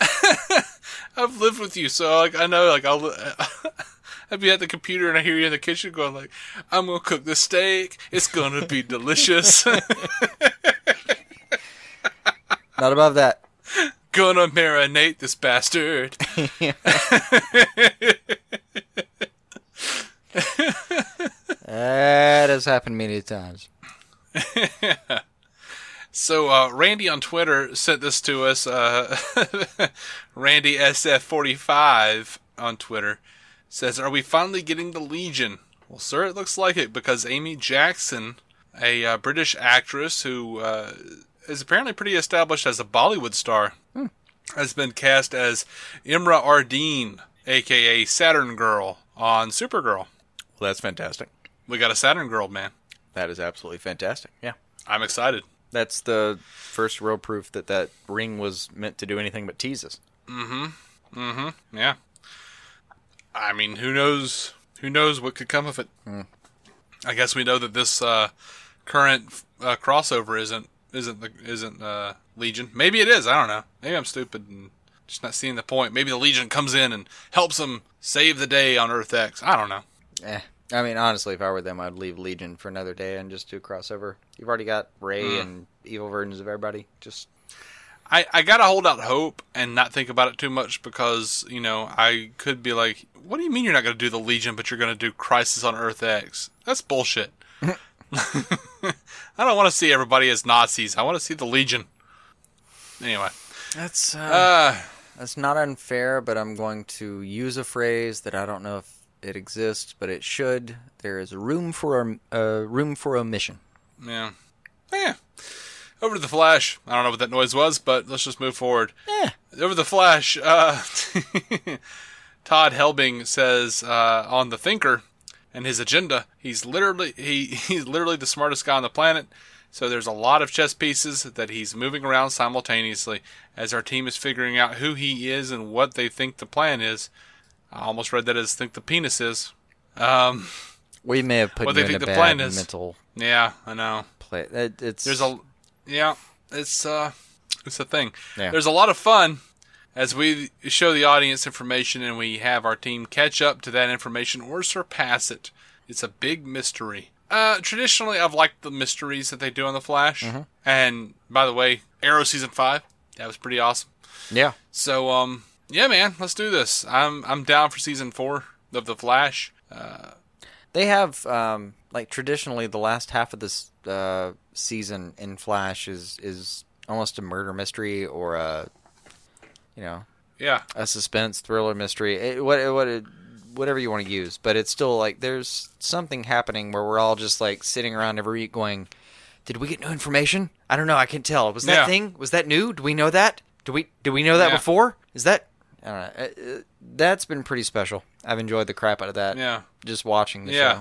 I've lived with you, so like I know, like I'll. I'd be at the computer and I hear you in the kitchen going like, "I'm gonna cook the steak. It's gonna be delicious." Not above that. Gonna marinate this bastard. That has happened many times. So uh, Randy on Twitter sent this to us. Uh, Randy SF45 on Twitter says, "Are we finally getting the Legion?" Well, sir, it looks like it because Amy Jackson, a uh, British actress who uh, is apparently pretty established as a Bollywood star, has been cast as Imra Ardeen, aka Saturn Girl, on Supergirl. Well, that's fantastic. We got a Saturn Girl, man. That is absolutely fantastic. Yeah. I'm excited. That's the first real proof that that ring was meant to do anything but tease us. Mm-hmm. Mm-hmm. Yeah. I mean, who knows? Who knows what could come of it? I guess we know that this uh, current uh, crossover isn't isn't the, isn't uh, Legion. Maybe it is. I don't know. Maybe I'm stupid and just not seeing the point. Maybe the Legion comes in and helps them save the day on Earth X. I don't know. Eh. I mean, honestly, if I were them, I'd leave Legion for another day and just do a crossover. You've already got Ray and evil versions of everybody. Just I, I gotta hold out hope and not think about it too much because you know I could be like, what do you mean you're not gonna do the Legion, but you're gonna do Crisis on Earth X? That's bullshit. I don't want to see everybody as Nazis. I want to see the Legion. Anyway, that's uh, uh, that's not unfair, but I'm going to use a phrase that I don't know if it exists, but it should. There is room for a uh, room for omission. yeah, yeah. Over to the Flash. I don't know what that noise was, but let's just move forward. Yeah. Over the Flash, uh, Todd Helbing says uh, on the Thinker and his agenda, he's literally he he's literally the smartest guy on the planet. So there's a lot of chess pieces that he's moving around simultaneously as our team is figuring out who he is and what they think the plan is. I almost read that as think the penis is. Um, We may have put What you they in a bad plan is. mental yeah, I know. play. It, it's There's a yeah, it's uh it's a thing. Yeah. There's a lot of fun as we show the audience information and we have our team catch up to that information or surpass it. It's a big mystery. Uh traditionally I've liked the mysteries that they do on the Flash. Mm-hmm. And by the way, Arrow season 5, that was pretty awesome. yeah. So um yeah, man, let's do this. I'm I'm down for season 4 of the Flash. They have um, like traditionally the last half of this uh, season in Flash is is almost a murder mystery or a you know Yeah. a suspense thriller mystery. It, what what it, whatever you want to use, but it's still like there's something happening where we're all just like sitting around every week going, "Did we get new information? I don't know. I can't tell. Was that Yeah. thing? Was that new? Do we know that? Do we do we know that Yeah. before? Is that?" I don't know. Uh, uh, That's been pretty special. I've enjoyed the crap out of that. Yeah. Just watching the Yeah. show.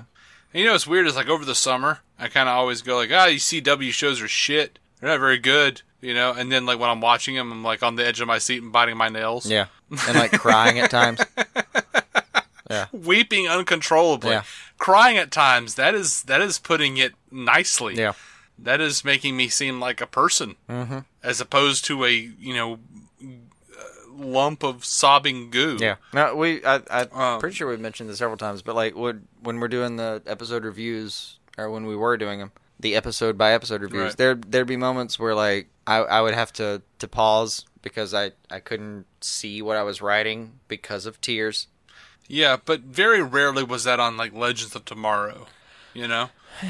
And you know what's weird is like over the summer, I kind of always go like, ah, these CW shows are shit. They're not very good, you know. And then like when I'm watching them, I'm like on the edge of my seat and biting my nails, Yeah. And like crying at times. Yeah. weeping uncontrollably, Yeah. crying at times. That is that is putting it nicely. Yeah. That is making me seem like a person, mm-hmm. as opposed to a you know lump of sobbing goo. Yeah. No, we. I, I'm Um, pretty sure we've mentioned this several times, but like when when we're doing the episode reviews, or when we were doing them, the episode by episode reviews, Right. there there'd be moments where like I I would have to to pause because I I couldn't see what I was writing because of tears. Yeah, but very rarely was that on like Legends of Tomorrow. You know.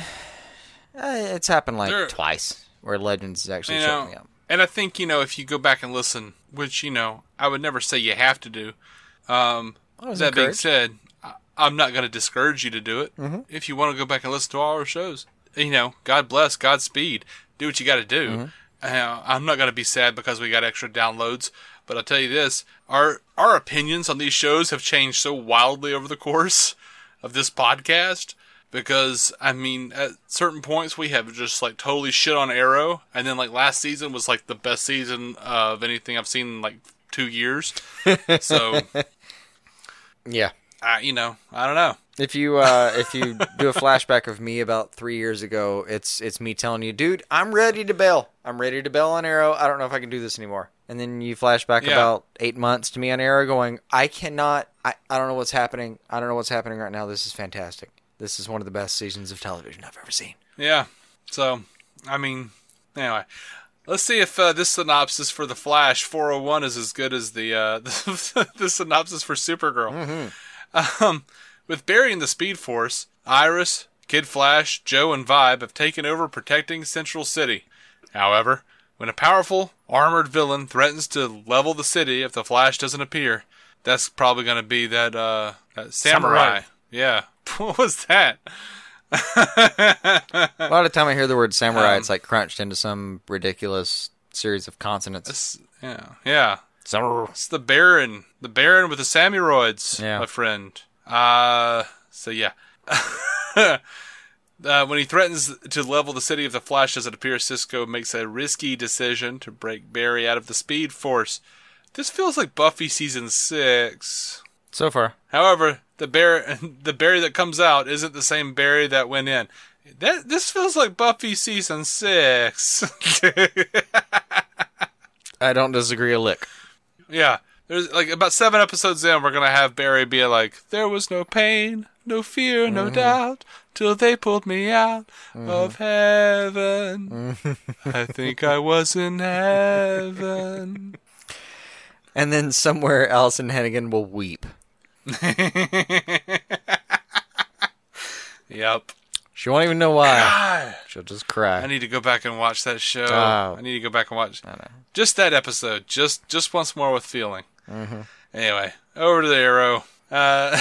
Uh, it's happened like There- twice where Legends is actually you shut know, me up. and I think you know if you go back and listen, which you know I would never say you have to do. Um, was that being said, I- I'm not going to discourage you to do it. Mm-hmm. If you want to go back and listen to all our shows, you know, God bless, Godspeed, do what you got to do. Mm-hmm. Uh, I'm not going to be sad because we got extra downloads, but I'll tell you this: our our opinions on these shows have changed so wildly over the course of this podcast. Because I mean, at certain points we have just like totally shit on Arrow, and then like last season was like the best season of anything I've seen in like two years. So, Yeah. I, you know, I don't know. If you uh, if you do a flashback of me about three years ago, it's it's me telling you, dude, I'm ready to bail. I'm ready to bail on Arrow. I don't know if I can do this anymore. And then you flash back Yeah. about eight months to me on Arrow, going, I cannot. I, I don't know what's happening. I don't know what's happening right now. This is fantastic. This is one of the best seasons of television I've ever seen. Yeah. So, I mean, anyway, Let's see if uh, this synopsis for the Flash 401 is as good as the uh, the, synopsis for Supergirl. Um, with Barry and the Speed Force, Iris, Kid Flash, Joe, and Vibe have taken over protecting Central City. However, when a powerful, armored villain threatens to level the city if the Flash doesn't appear, that's probably going to be that, uh, that samurai. Samurai. Yeah. What was that? A lot of time I hear the word samurai, Um, it's like crunched into some ridiculous series of consonants. Yeah. Yeah. Samurai. It's the Baron. The Baron with the samuroids, Yeah. my friend. Uh, so yeah. uh, when he threatens to level the city of the Flash doesn't appear, Cisco makes a risky decision to break Barry out of the Speed Force. This feels like Buffy season six. So far. However, the Barry, the Barry that comes out isn't the same Barry that went in. That this feels like Buffy season six. I don't disagree a lick. Yeah. There's like about seven episodes in, we're gonna have Barry be like, "There was no pain, no fear, no mm-hmm. doubt, till they pulled me out mm-hmm. of heaven. Mm-hmm. I think I was in heaven." And then somewhere Alyson Hannigan will weep. Yep. She won't even know why. God, She'll just cry. I need to go back and watch that show. Oh. I need to go back and watch just that episode, just just once more with feeling. Anyway, over to the Arrow. Uh,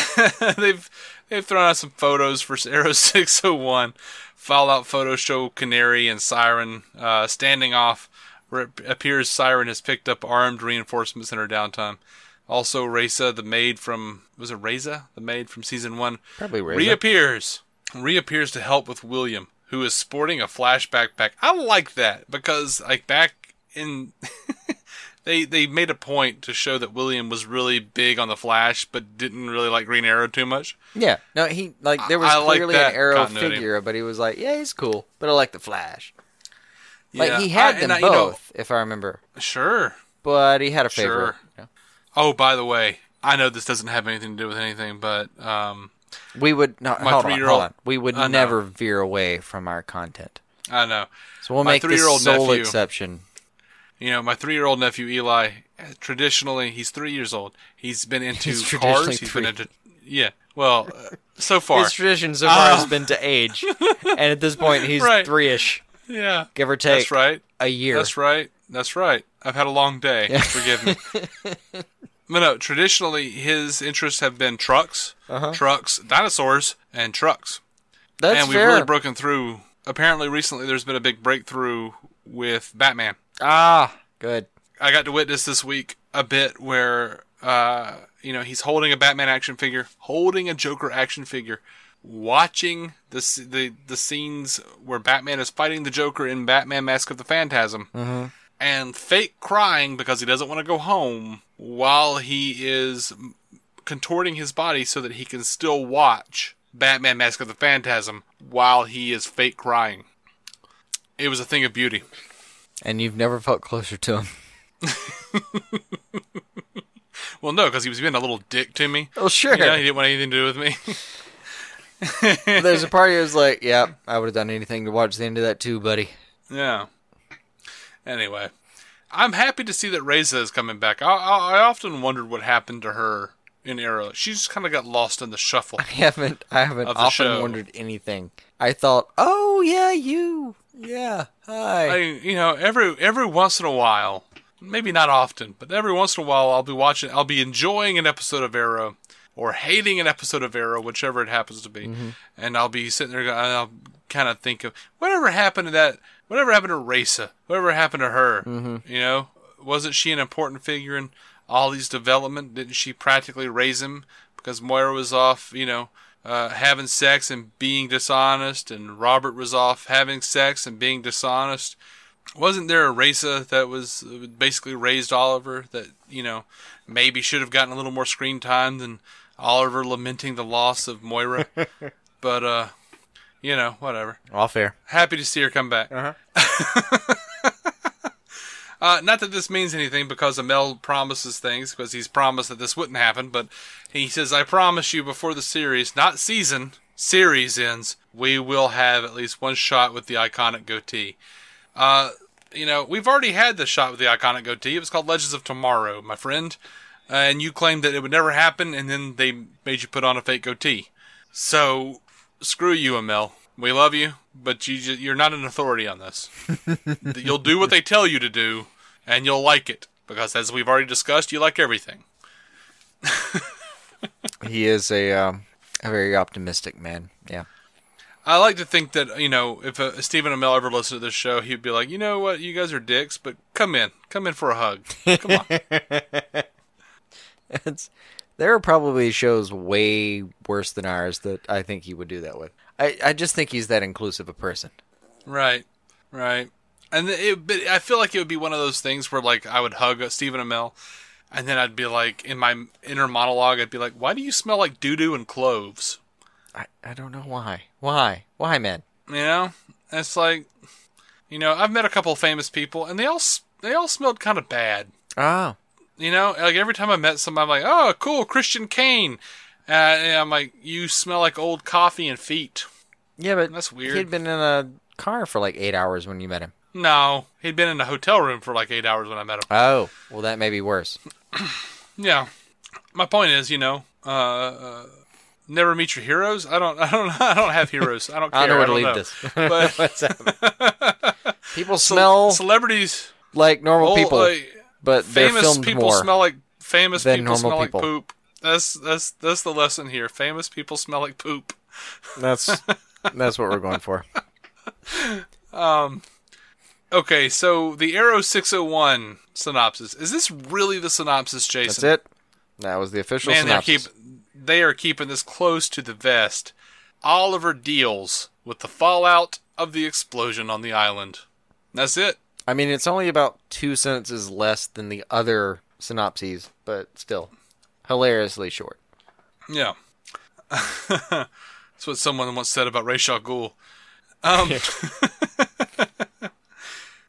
they've they've thrown out some photos for Arrow 601. Fallout photo show Canary and Siren uh, standing off. Where it appears Siren has picked up armed reinforcements in her downtime. Also, Reza, the maid from was it Reza, the maid from season one, Probably Reza. reappears. Reappears to help with William, who is sporting a flash backpack. I like that because, like, back in they they made a point to show that William was really big on the Flash, but didn't really like Green Arrow too much. Yeah. No, he like there was I like clearly that an arrow continuity. figure, but he was like, yeah, he's cool, but I like the Flash. Like he had I- them and I- you know, both, if I remember, sure. but he had a Sure. favorite. Yeah. Oh, by the way, I know this doesn't have anything to do with anything, but um, We would no, My hold on, hold on. We would I know. never veer away from our content. I know. So we'll My make this sole nephew- exception. You know, my three-year-old nephew Eli. uh, Traditionally, he's three years old. He's been into He's cars. He's been into yeah. Well, uh, so far, His tradition so far Ah. has been to age, and at this point he's Right. three-ish, yeah. give or take That's right. a year. That's right. That's right. I've had a long day. Forgive me. but no, traditionally his interests have been trucks, trucks, dinosaurs, and trucks. Uh-huh. That's and we've fair. really broken through. Apparently, recently there's been a big breakthrough with Batman. ah, good. I got to witness this week a bit where, uh, you know, he's holding a Batman action figure, holding a Joker action figure, watching the the the scenes where Batman is fighting the Joker in Batman: Mask of the Phantasm, and fake crying because he doesn't want to go home while he is contorting his body so that he can still watch Batman: Mask of the Phantasm while he is fake crying. It was a thing of beauty. And you've never felt closer to him. Well, no, because he was being a little dick to me. Oh, sure. Yeah, he didn't want anything to do with me. There's a part of was like, yeah, I would have done anything to watch the end of that too, buddy. yeah. Anyway, I'm happy to see that Reza is coming back. I, I, I often wondered what happened to her in Arrow. She just kind of got lost in the shuffle. I haven't, I haven't Of often show. wondered anything. I thought, oh yeah, you, yeah, hi. I, you know, every every once in a while, maybe not often, but every once in a while, I'll be watching, I'll be enjoying an episode of Arrow, or hating an episode of Arrow, whichever it happens to be, mm-hmm. and I'll be sitting there, I'll kind of think of whatever happened to that, whatever happened to Raisa, whatever happened to her, you know, wasn't she an important figure in Ollie's development? Didn't she practically raise him because Moira was off, you know? Uh, having sex and being dishonest, and Robert was off having sex and being dishonest wasn't there a Raisa that was uh, basically raised Oliver that you know maybe should have gotten a little more screen time than Oliver lamenting the loss of Moira? but uh, you know, whatever. All fair. Happy to see her come back. Uh-huh. uh, not that this means anything because Amell promises things because he's promised that this wouldn't happen, but he says, "I promise you before the series, not season, series ends, we will have at least one shot with the iconic goatee." Uh, you know, we've already had the shot with the iconic goatee. It was called Legends of Tomorrow, my friend. Uh, and you claimed that it would never happen, and then they made you put on a fake goatee. So, screw you, Amell. We love you, but you ju- you're not an authority on this. you'll do what they tell you to do, and you'll like it because, as we've already discussed, you like everything. He is a um, a very optimistic man. Yeah. I like to think that you know if uh, Stephen Amell ever listened to this show, he'd be like, you know what, you guys are dicks, but come in, come in for a hug. Come on. It's, there are probably shows way worse than ours that I think he would do that with. I, I just think he's that inclusive a person. right, right. And it, but I feel like it would be one of those things where like I would hug Stephen Amell, and then I'd be like in my inner monologue, I'd be like, why do you smell like doo doo and cloves? I, I don't know why. Why? Why, man? You know, it's like, you know, I've met a couple of famous people, and they all they all smelled kind of bad. Oh. You know, like every time I met somebody, I'm like, oh, cool, Christian Kane. Uh, and I'm like, you smell like old coffee and feet. Yeah, but That's weird. He'd been in a car for like eight hours when you met him. No, he'd been in a hotel room for like eight hours when I met him. Oh, well, that may be worse. Yeah, my point is, you know, uh, uh, never meet your heroes. I don't, I don't, I don't have heroes. I don't care. I don't know where to leave know. this. But? People smell celebrities, like normal old, people, like, but famous people more. smell like famous people smell people. like poop. That's that's that's the lesson here. Famous people smell like poop. That's that's what we're going for. Um Okay, so the Arrow 601 synopsis. Is this really the synopsis, Jason? That's it. That was the official Man, they're synopsis. keep they are keeping this close to the vest. Oliver deals with the fallout of the explosion on the island. That's it. I mean, it's only about two sentences less than the other synopses, but still hilariously short. Yeah. That's what someone once said about Ra's al Ghul. Um,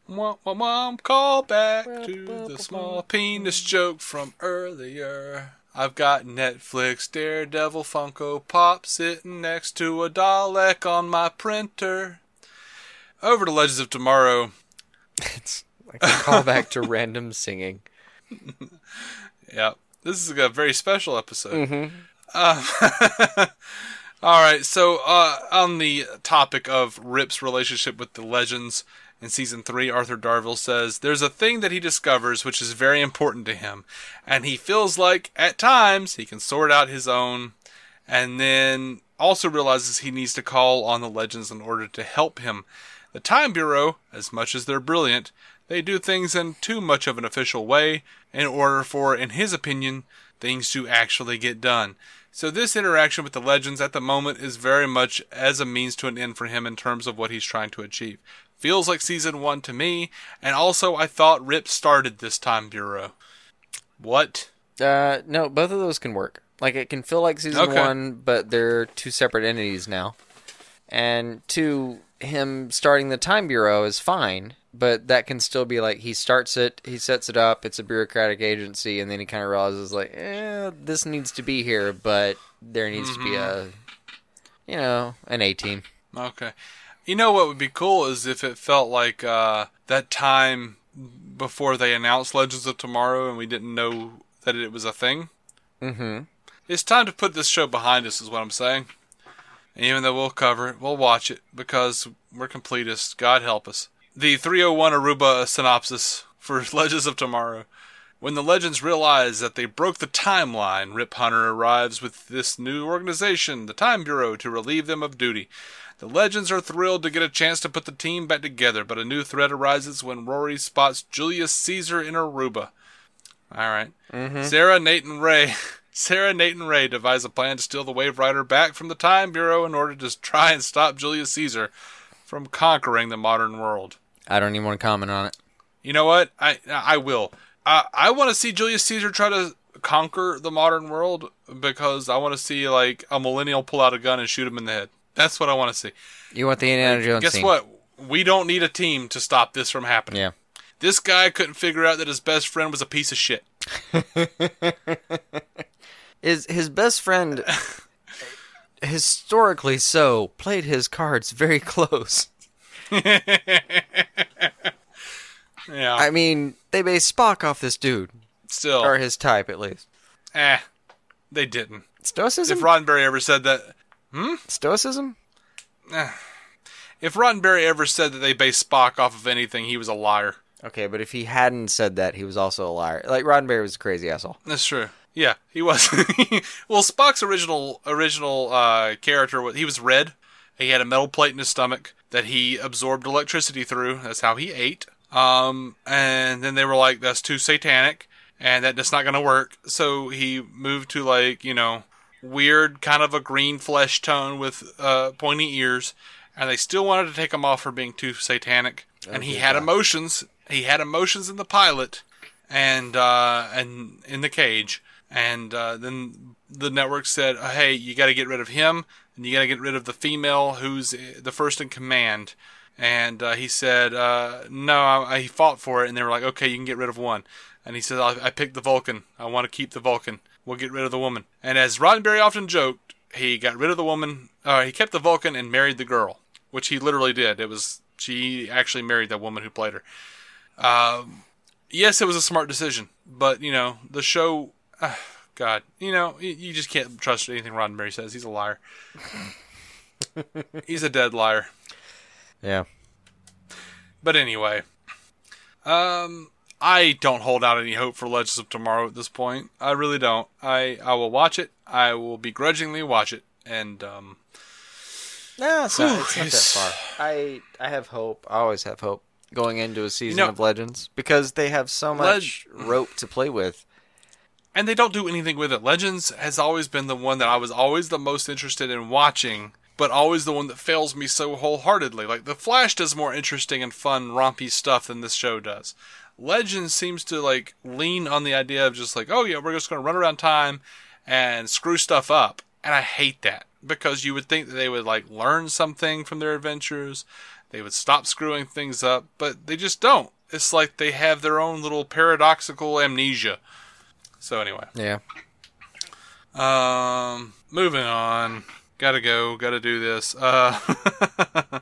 wah, wah, call back to the small penis joke from earlier. I've got Netflix, Daredevil, Funko Pop sitting next to a Dalek on my printer. Over to Legends of Tomorrow. Like a callback to random singing. Yeah, this is a very special episode. Uh, all right, so uh, on the topic of Rip's relationship with the legends in season three, Arthur Darvill says there's a thing that he discovers which is very important to him, and he feels like at times he can sort out his own, and then also realizes he needs to call on the legends in order to help him. The Time Bureau, as much as they're brilliant, they do things in too much of an official way in order for, in his opinion, things to actually get done. So this interaction with the legends at the moment is very much as a means to an end for him in terms of what he's trying to achieve. Feels like season one to me, and also I thought Rip started this Time Bureau. What? Uh, no, both of those can work. Like it can feel like season Okay. one, but they're two separate entities now. And two, him starting the time bureau is fine, but that can still be like he starts it, he sets it up, it's a bureaucratic agency, and then he kind of realizes like, eh, this needs to be here, but there needs to be a, you know, an A team. Okay. You know what would be cool is if it felt like uh, that time before they announced Legends of Tomorrow and we didn't know that it was a thing. Mm-hmm. It's time to put this show behind us, is what I'm saying. And even though we'll cover it, we'll watch it because we're completists. God help us. The 301 Aruba synopsis for Legends of Tomorrow. When the legends realize that they broke the timeline, Rip Hunter arrives with this new organization, the Time Bureau, to relieve them of duty. The legends are thrilled to get a chance to put the team back together, but a new threat arises when Rory spots Julius Caesar in Aruba. All right. Mm-hmm. Sara, Nate, and Ray. Sara, Nate, and Ray devise a plan to steal the Waverider back from the Time Bureau in order to try and stop Julius Caesar from conquering the modern world. I don't even want to comment on it. You know what? I I will. I I want to see Julius Caesar try to conquer the modern world because I want to see like a millennial pull out a gun and shoot him in the head. That's what I want to see. You want the Indiana Jones Guess scene. what? We don't need a team to stop this from happening. Yeah. This guy couldn't figure out that his best friend was a piece of shit. Is his best friend historically so played his cards very close. Yeah. I mean, they based Spock off this dude, Still, or his type at least. eh, they didn't. Stoicism. If Roddenberry ever said that, Hmm? Stoicism. if Roddenberry ever said that they based Spock off of anything, he was a liar. Okay, but if he hadn't said that, he was also a liar. Like Roddenberry was a crazy asshole. That's true. Yeah, he was. well, Spock's original original uh, character was he was red. He had a metal plate in his stomach that he absorbed electricity through. That's how he ate. Um, and then they were like, "That's too satanic, and that- that's not going to work." So he moved to like you know weird kind of a green flesh tone with uh, pointy ears, and they still wanted to take him off for being too satanic. and he had emotions. He had emotions in the pilot, and uh, and in the cage. And uh, then the network said, "Hey, you got to get rid of him, and you got to get rid of the female who's uh, the first in command." And uh, he said, uh, "No, I, he fought for it." And they were like, "Okay, you can get rid of one." And he said, I, "I picked the Vulcan. I want to keep the Vulcan. We'll get rid of the woman." And as Roddenberry often joked, he got rid of the woman. Uh, he kept the Vulcan and married the girl, which he literally did. It was she actually married that woman who played her. Um, yes, it was a smart decision, but you know the show. Uh, God, you know you, you just can't trust anything Roddenberry says. He's a liar. He's a dead liar. Yeah. But anyway, um, I don't hold out any hope for Legends of Tomorrow at this point. I really don't. I I will watch it. I will begrudgingly watch it, and um, No, it's not, it's not that far. I I have hope. I always have hope going into a season know- of Legends because they have so much rope to play with. And they don't do anything with it. Legends has always been the one that I was always the most interested in watching, but always the one that fails me so wholeheartedly. Like the Flash does more interesting and fun, rompy stuff than this show does. Legends seems to like lean on the idea of just like, oh yeah, we're just going to run around time and screw stuff up, and I hate that because you would think that they would like learn something from their adventures, they would stop screwing things up, but they just don't. It's like they have their own little paradoxical amnesia. So anyway, Yeah. um, moving on. Gotta go. Gotta do this. Uh,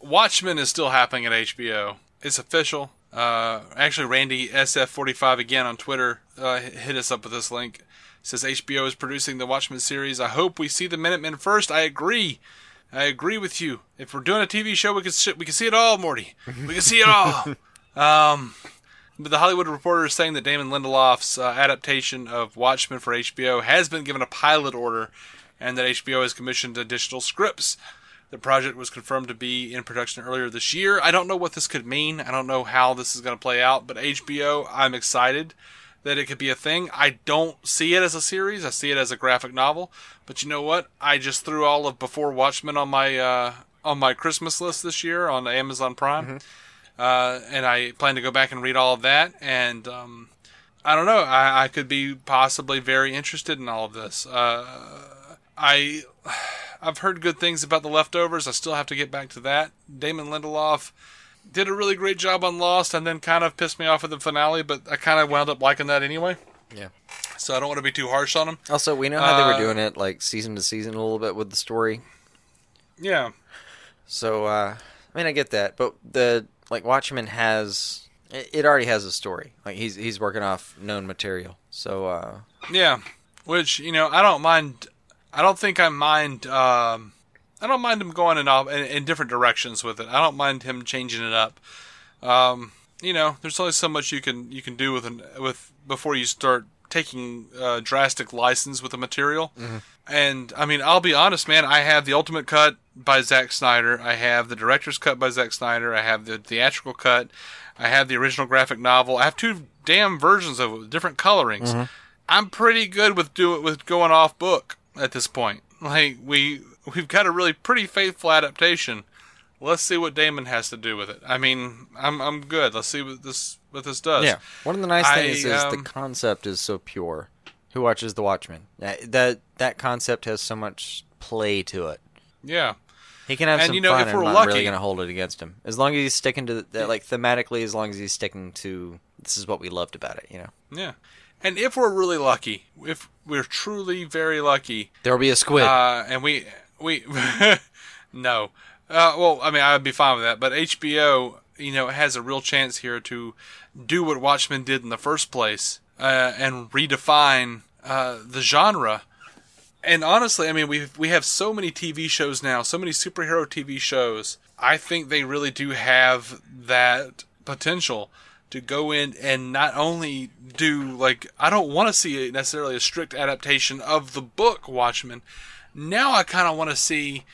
Watchmen is still happening at HBO. It's official. Uh, actually, Randy SF45 again on Twitter uh, hit us up with this link. Says HBO is producing the Watchmen series. I hope we see the Minutemen first. I agree. I agree with you. If we're doing a TV show, we can we can see it all, Morty. We can see it all. um, but the Hollywood Reporter is saying that Damon Lindelof's uh, adaptation of Watchmen for HBO has been given a pilot order, and that HBO has commissioned additional scripts. The project was confirmed to be in production earlier this year. I don't know what this could mean. I don't know how this is going to play out, but HBO, I'm excited that it could be a thing. I don't see it as a series. I see it as a graphic novel. But you know what? I just threw all of Before Watchmen on my uh, on my Christmas list this year on Amazon Prime, uh, and I plan to go back and read all of that. And um, I don't know. I, I could be possibly very interested in all of this. Uh, I I've heard good things about the leftovers. I still have to get back to that. Damon Lindelof did a really great job on Lost, and then kind of pissed me off at the finale. But I kind of wound up liking that anyway. Yeah. So I don't want to be too harsh on him. Also, we know how they Uh, were doing it, like season to season, a little bit with the story. Yeah, So, uh, I mean, I get that, but the like Watchmen has it already has a story. Like he's he's working off known material. So, uh, yeah. Which you know, I don't mind. I don't think I mind. Um, I don't mind him going in, all, in in different directions with it. I don't mind him changing it up. Um, you know, there's only so much you can you can do with an with before you start taking uh, drastic license with the material. And I mean, I'll be honest, man. I have the ultimate cut by Zack Snyder. I have the director's cut by Zack Snyder. I have the theatrical cut. I have the original graphic novel. I have two damn versions of it with different colorings. I'm pretty good with do with going off book at this point. Like we we've got a really pretty faithful adaptation. Let's see what Damon has to do with it. I mean, I'm I'm good. Let's see what this what this does. yeah. One of the nice I, things is the um, concept is so pure. Who watches The Watchmen? That that, that concept has so much play to it. Yeah. He can have And, some you know, fun. if we're I'm not really lucky- going to hold it against him as long as he's sticking to the, like thematically. As long as he's sticking to this is what we loved about it. You know, Yeah. And if we're really lucky, if we're truly very lucky, there will be a squid. uh, and we we no, uh, well, I mean, I'd be fine with that. But HBO you know, has a real chance here to do what Watchmen did in the first place uh, and redefine uh, the genre. And honestly, I mean, we we have so many TV shows now, so many superhero TV shows. I think they really do have that potential to go in and not only do like I don't want to see necessarily a strict adaptation of the book Watchmen. Now I kind of want to see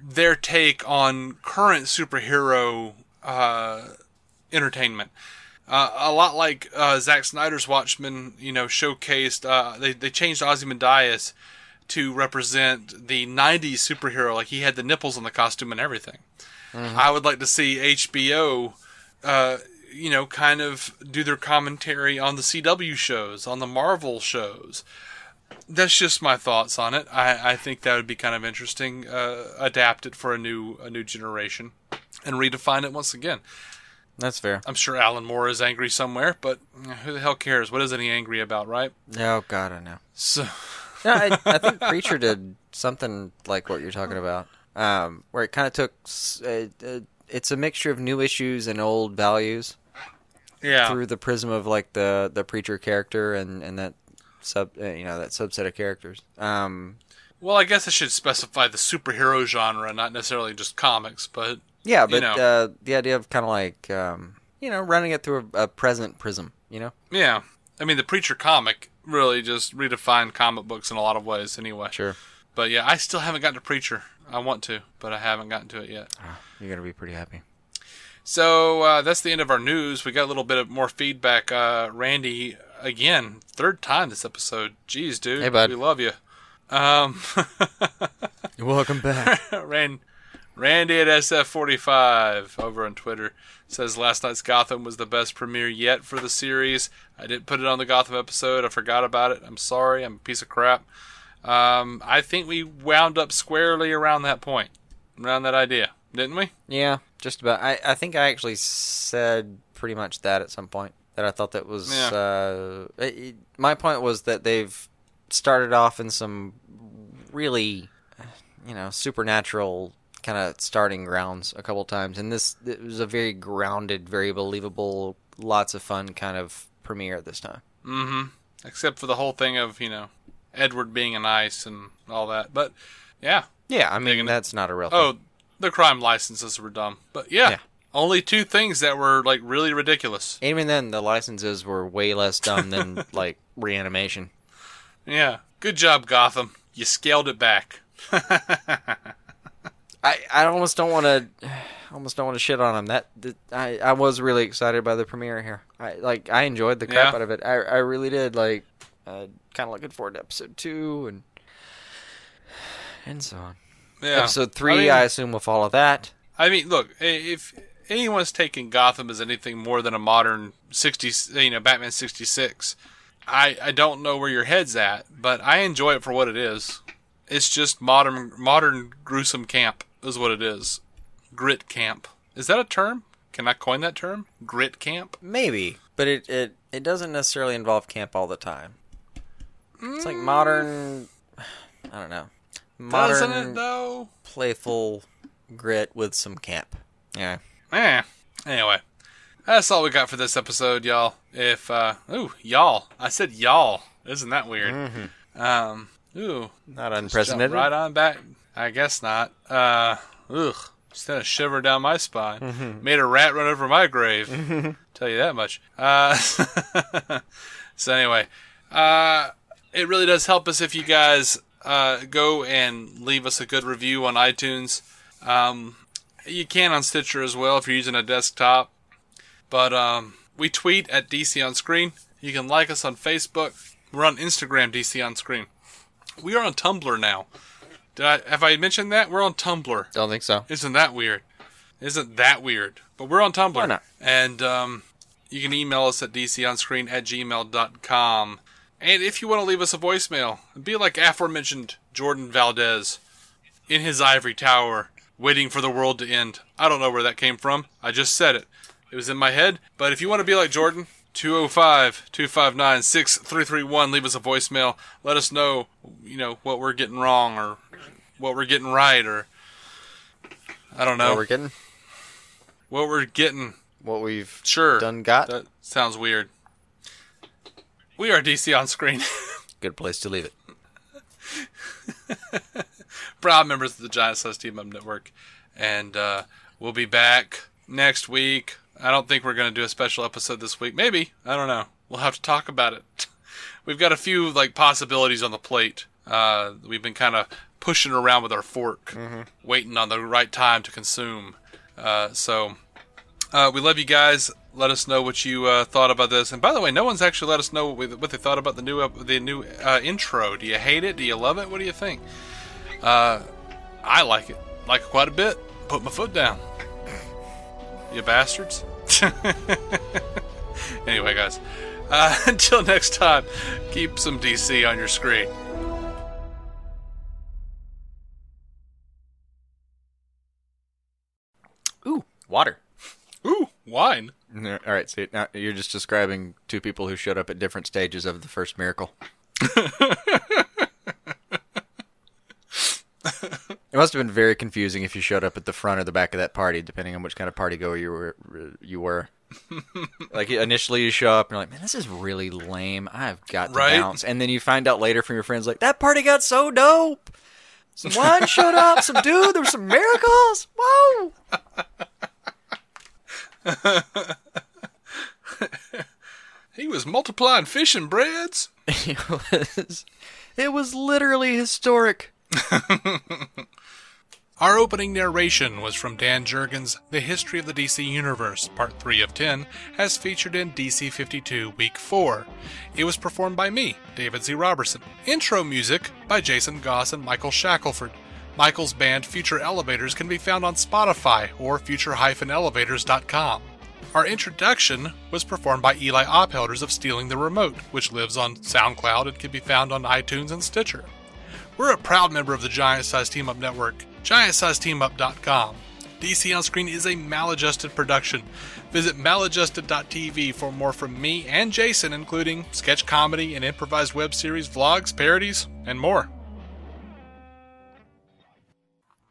their take on current superhero uh, entertainment. Uh, a lot like uh, Zack Snyder's Watchmen, you know, showcased. Uh, they they changed Ozymandias to represent the '90s superhero. Like he had the nipples on the costume and everything. I would like to see HBO, uh, you know, kind of do their commentary on the CW shows, on the Marvel shows. That's just my thoughts on it. I, I think that would be kind of interesting, uh, it for a new a new generation, and redefine it once again. That's fair. I'm sure Alan Moore is angry somewhere, but eh, who the hell cares? What isn't he angry about, right? Oh God, I know. So, No, I, I think Preacher did something like what you're talking about, um, where it kind of took. Uh, uh, it's a mixture of new issues and old values yeah, through the prism of like the the Preacher character and and that sub uh, you know that subset of characters. Um, Well, I guess I should specify the superhero genre, not necessarily just comics, but yeah, but know. uh, the idea of kind of like um, you know running it through a, a present prism, you know. yeah. I mean, the Preacher comic really just redefined comic books in a lot of ways, anyway. Sure, But yeah, I still haven't gotten to Preacher. I want to, but I haven't gotten to it yet. you're gonna be pretty happy. So uh, that's the end of our news. We got a little bit of more feedback. Uh, Randy, again, third time this episode. Jeez, dude. Hey, bud. We love you. Um, Welcome back. Rand, Randy at SF45 over on Twitter says last night's Gotham was the best premiere yet for the series. I didn't put it on the Gotham episode. I forgot about it. I'm sorry. I'm a piece of crap. Um, I think we wound up squarely around that point, around that idea, didn't we? Yeah, just about. I, I think I actually said pretty much that at some point. That I thought that was. Yeah. Uh, it- my point was that they've started off in some really, you know, supernatural kind of starting grounds a couple times, and this it was a very grounded, very believable, lots of fun kind of premiere this time. Mm-hmm. Except for the whole thing of you know Edward being an ice and all that. But yeah. Yeah, I mean that's not a real. Thing. Oh, the crime licenses were dumb. But yeah, Yeah. only two things that were like really ridiculous. even then, the licenses were way less dumb than like reanimation. Yeah. Good job, Gotham. You scaled it back. I, I almost don't want to almost don't want to shit on him. That, that I I was really excited by the premiere here. I like I enjoyed the crap Yeah. out of it. I I really did. Like uh, kind of looking forward to episode two and and so on. Yeah. Episode three, I I, assume, will follow that. I mean, look, if anyone's taking Gotham as anything more than a modern 60, you know, Batman 66, I, I don't know where your head's at, but I enjoy it for what it is. It's just modern, modern gruesome camp is what it is. Grit camp. Is that a term? Can I coin that term? Grit camp? Maybe, but it it it doesn't necessarily involve camp all the time. It's like modern. I don't know. Modern, Doesn't it though? playful grit with some camp. Yeah. Eh. Anyway, that's all we got for this episode, y'all. If uh, ooh, y'all. I said y'all. Isn't that weird? Um, ooh, Not unprecedented. right on back. I guess not. Uh, ugh. Sent a shiver down my spine. Made a rat run over my grave. Tell you that much. Uh, so anyway, uh, it really does help us if you guys uh, go and leave us a good review on iTunes. Um, you can on Stitcher as well if you're using a desktop. But um, we tweet at DC on Screen. You can like us on Facebook. We're on Instagram, DC on Screen. We are on Tumblr now. Did I have I mentioned that we're on Tumblr? Don't think so. Isn't that weird? Isn't that weird? But we're on Tumblr. Why not? And um, you can email us at dconscreen at gmail.com. And if you want to leave us a voicemail, be like aforementioned Jordan Valdez in his ivory tower, waiting for the world to end. I don't know where that came from. I just said it. It was in my head. But if you want to be like Jordan, 205 259 6331, leave us a voicemail. Let us know, you know, what we're getting wrong or what we're getting right or I don't know What we're getting? what we're getting what we've Sure. done got. That sounds weird. We are DC on screen. Good place to leave it. proud members of the Giant Size Team Up Network, and uh, we'll be back next week. I don't think we're going to do a special episode this week. Maybe I don't know. We'll have to talk about it. We've got a few like possibilities on the plate. Uh, we've been kind of pushing around with our fork, waiting on the right time to consume. Uh, so uh, we love you guys. Let us know what you uh, thought about this. And by the way, no one's actually let us know what, we, what they thought about the new the new uh, intro. Do you hate it? Do you love it? What do you think? Uh, I like it. Like it quite a bit. Put my foot down. You bastards. anyway, guys. Uh, until next time, keep some DC on your screen. Water. Ooh, wine. All right, so now you're just describing two people who showed up at different stages of the first miracle. it must have been very confusing if you showed up at the front or the back of that party, depending on which kind of party goer you were. You were. like initially, you show up and you're like, "Man, this is really lame. I've got to Right. bounce," and then you find out later from your friends, like, "That party got so dope. Some wine showed up. Some dude. There were some miracles. Whoa!" He was multiplying fish and breads. It was. It was literally historic. Our opening narration was from Dan Jurgens' The History of the DC Universe, Part 3 of 10, as featured in DC 52 Week 4. It was performed by me, David Z. Robertson. Intro music by Jason Goss and Michael Shackelford. Michael's band Future Elevators can be found on Spotify or future-elevators.com. Our introduction was performed by Eli Ophelders of Stealing the Remote, which lives on SoundCloud and can be found on iTunes and Stitcher. We're a proud member of the Giant Size Team Up Network, giantsizeteamup.com. DC on Screen is a maladjusted production. Visit maladjusted.tv for more from me and Jason, including sketch comedy and improvised web series, vlogs, parodies, and more.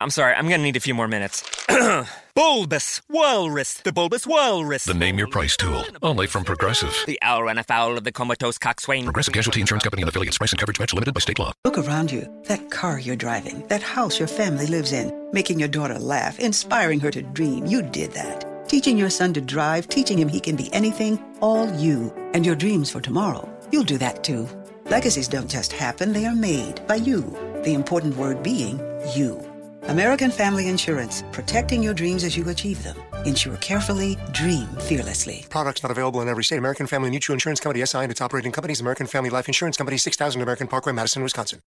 I'm sorry, I'm gonna need a few more minutes. bulbous Walrus, the Bulbous Walrus. The Name Your Price tool. Only from Progressive. The owl ran afoul of the comatose coxswain. Progressive Casualty Insurance Company and affiliates. Price and coverage match limited by state law. Look around you. That car you're driving, that house your family lives in, making your daughter laugh, inspiring her to dream. You did that. Teaching your son to drive, teaching him he can be anything, all you. And your dreams for tomorrow. You'll do that too. Legacies don't just happen, they are made by you. The important word being you. American Family Insurance, protecting your dreams as you achieve them. Insure carefully, dream fearlessly. Products not available in every state. American Family Mutual Insurance Company, SI, and its operating companies, American Family Life Insurance Company, 6000 American Parkway, Madison, Wisconsin.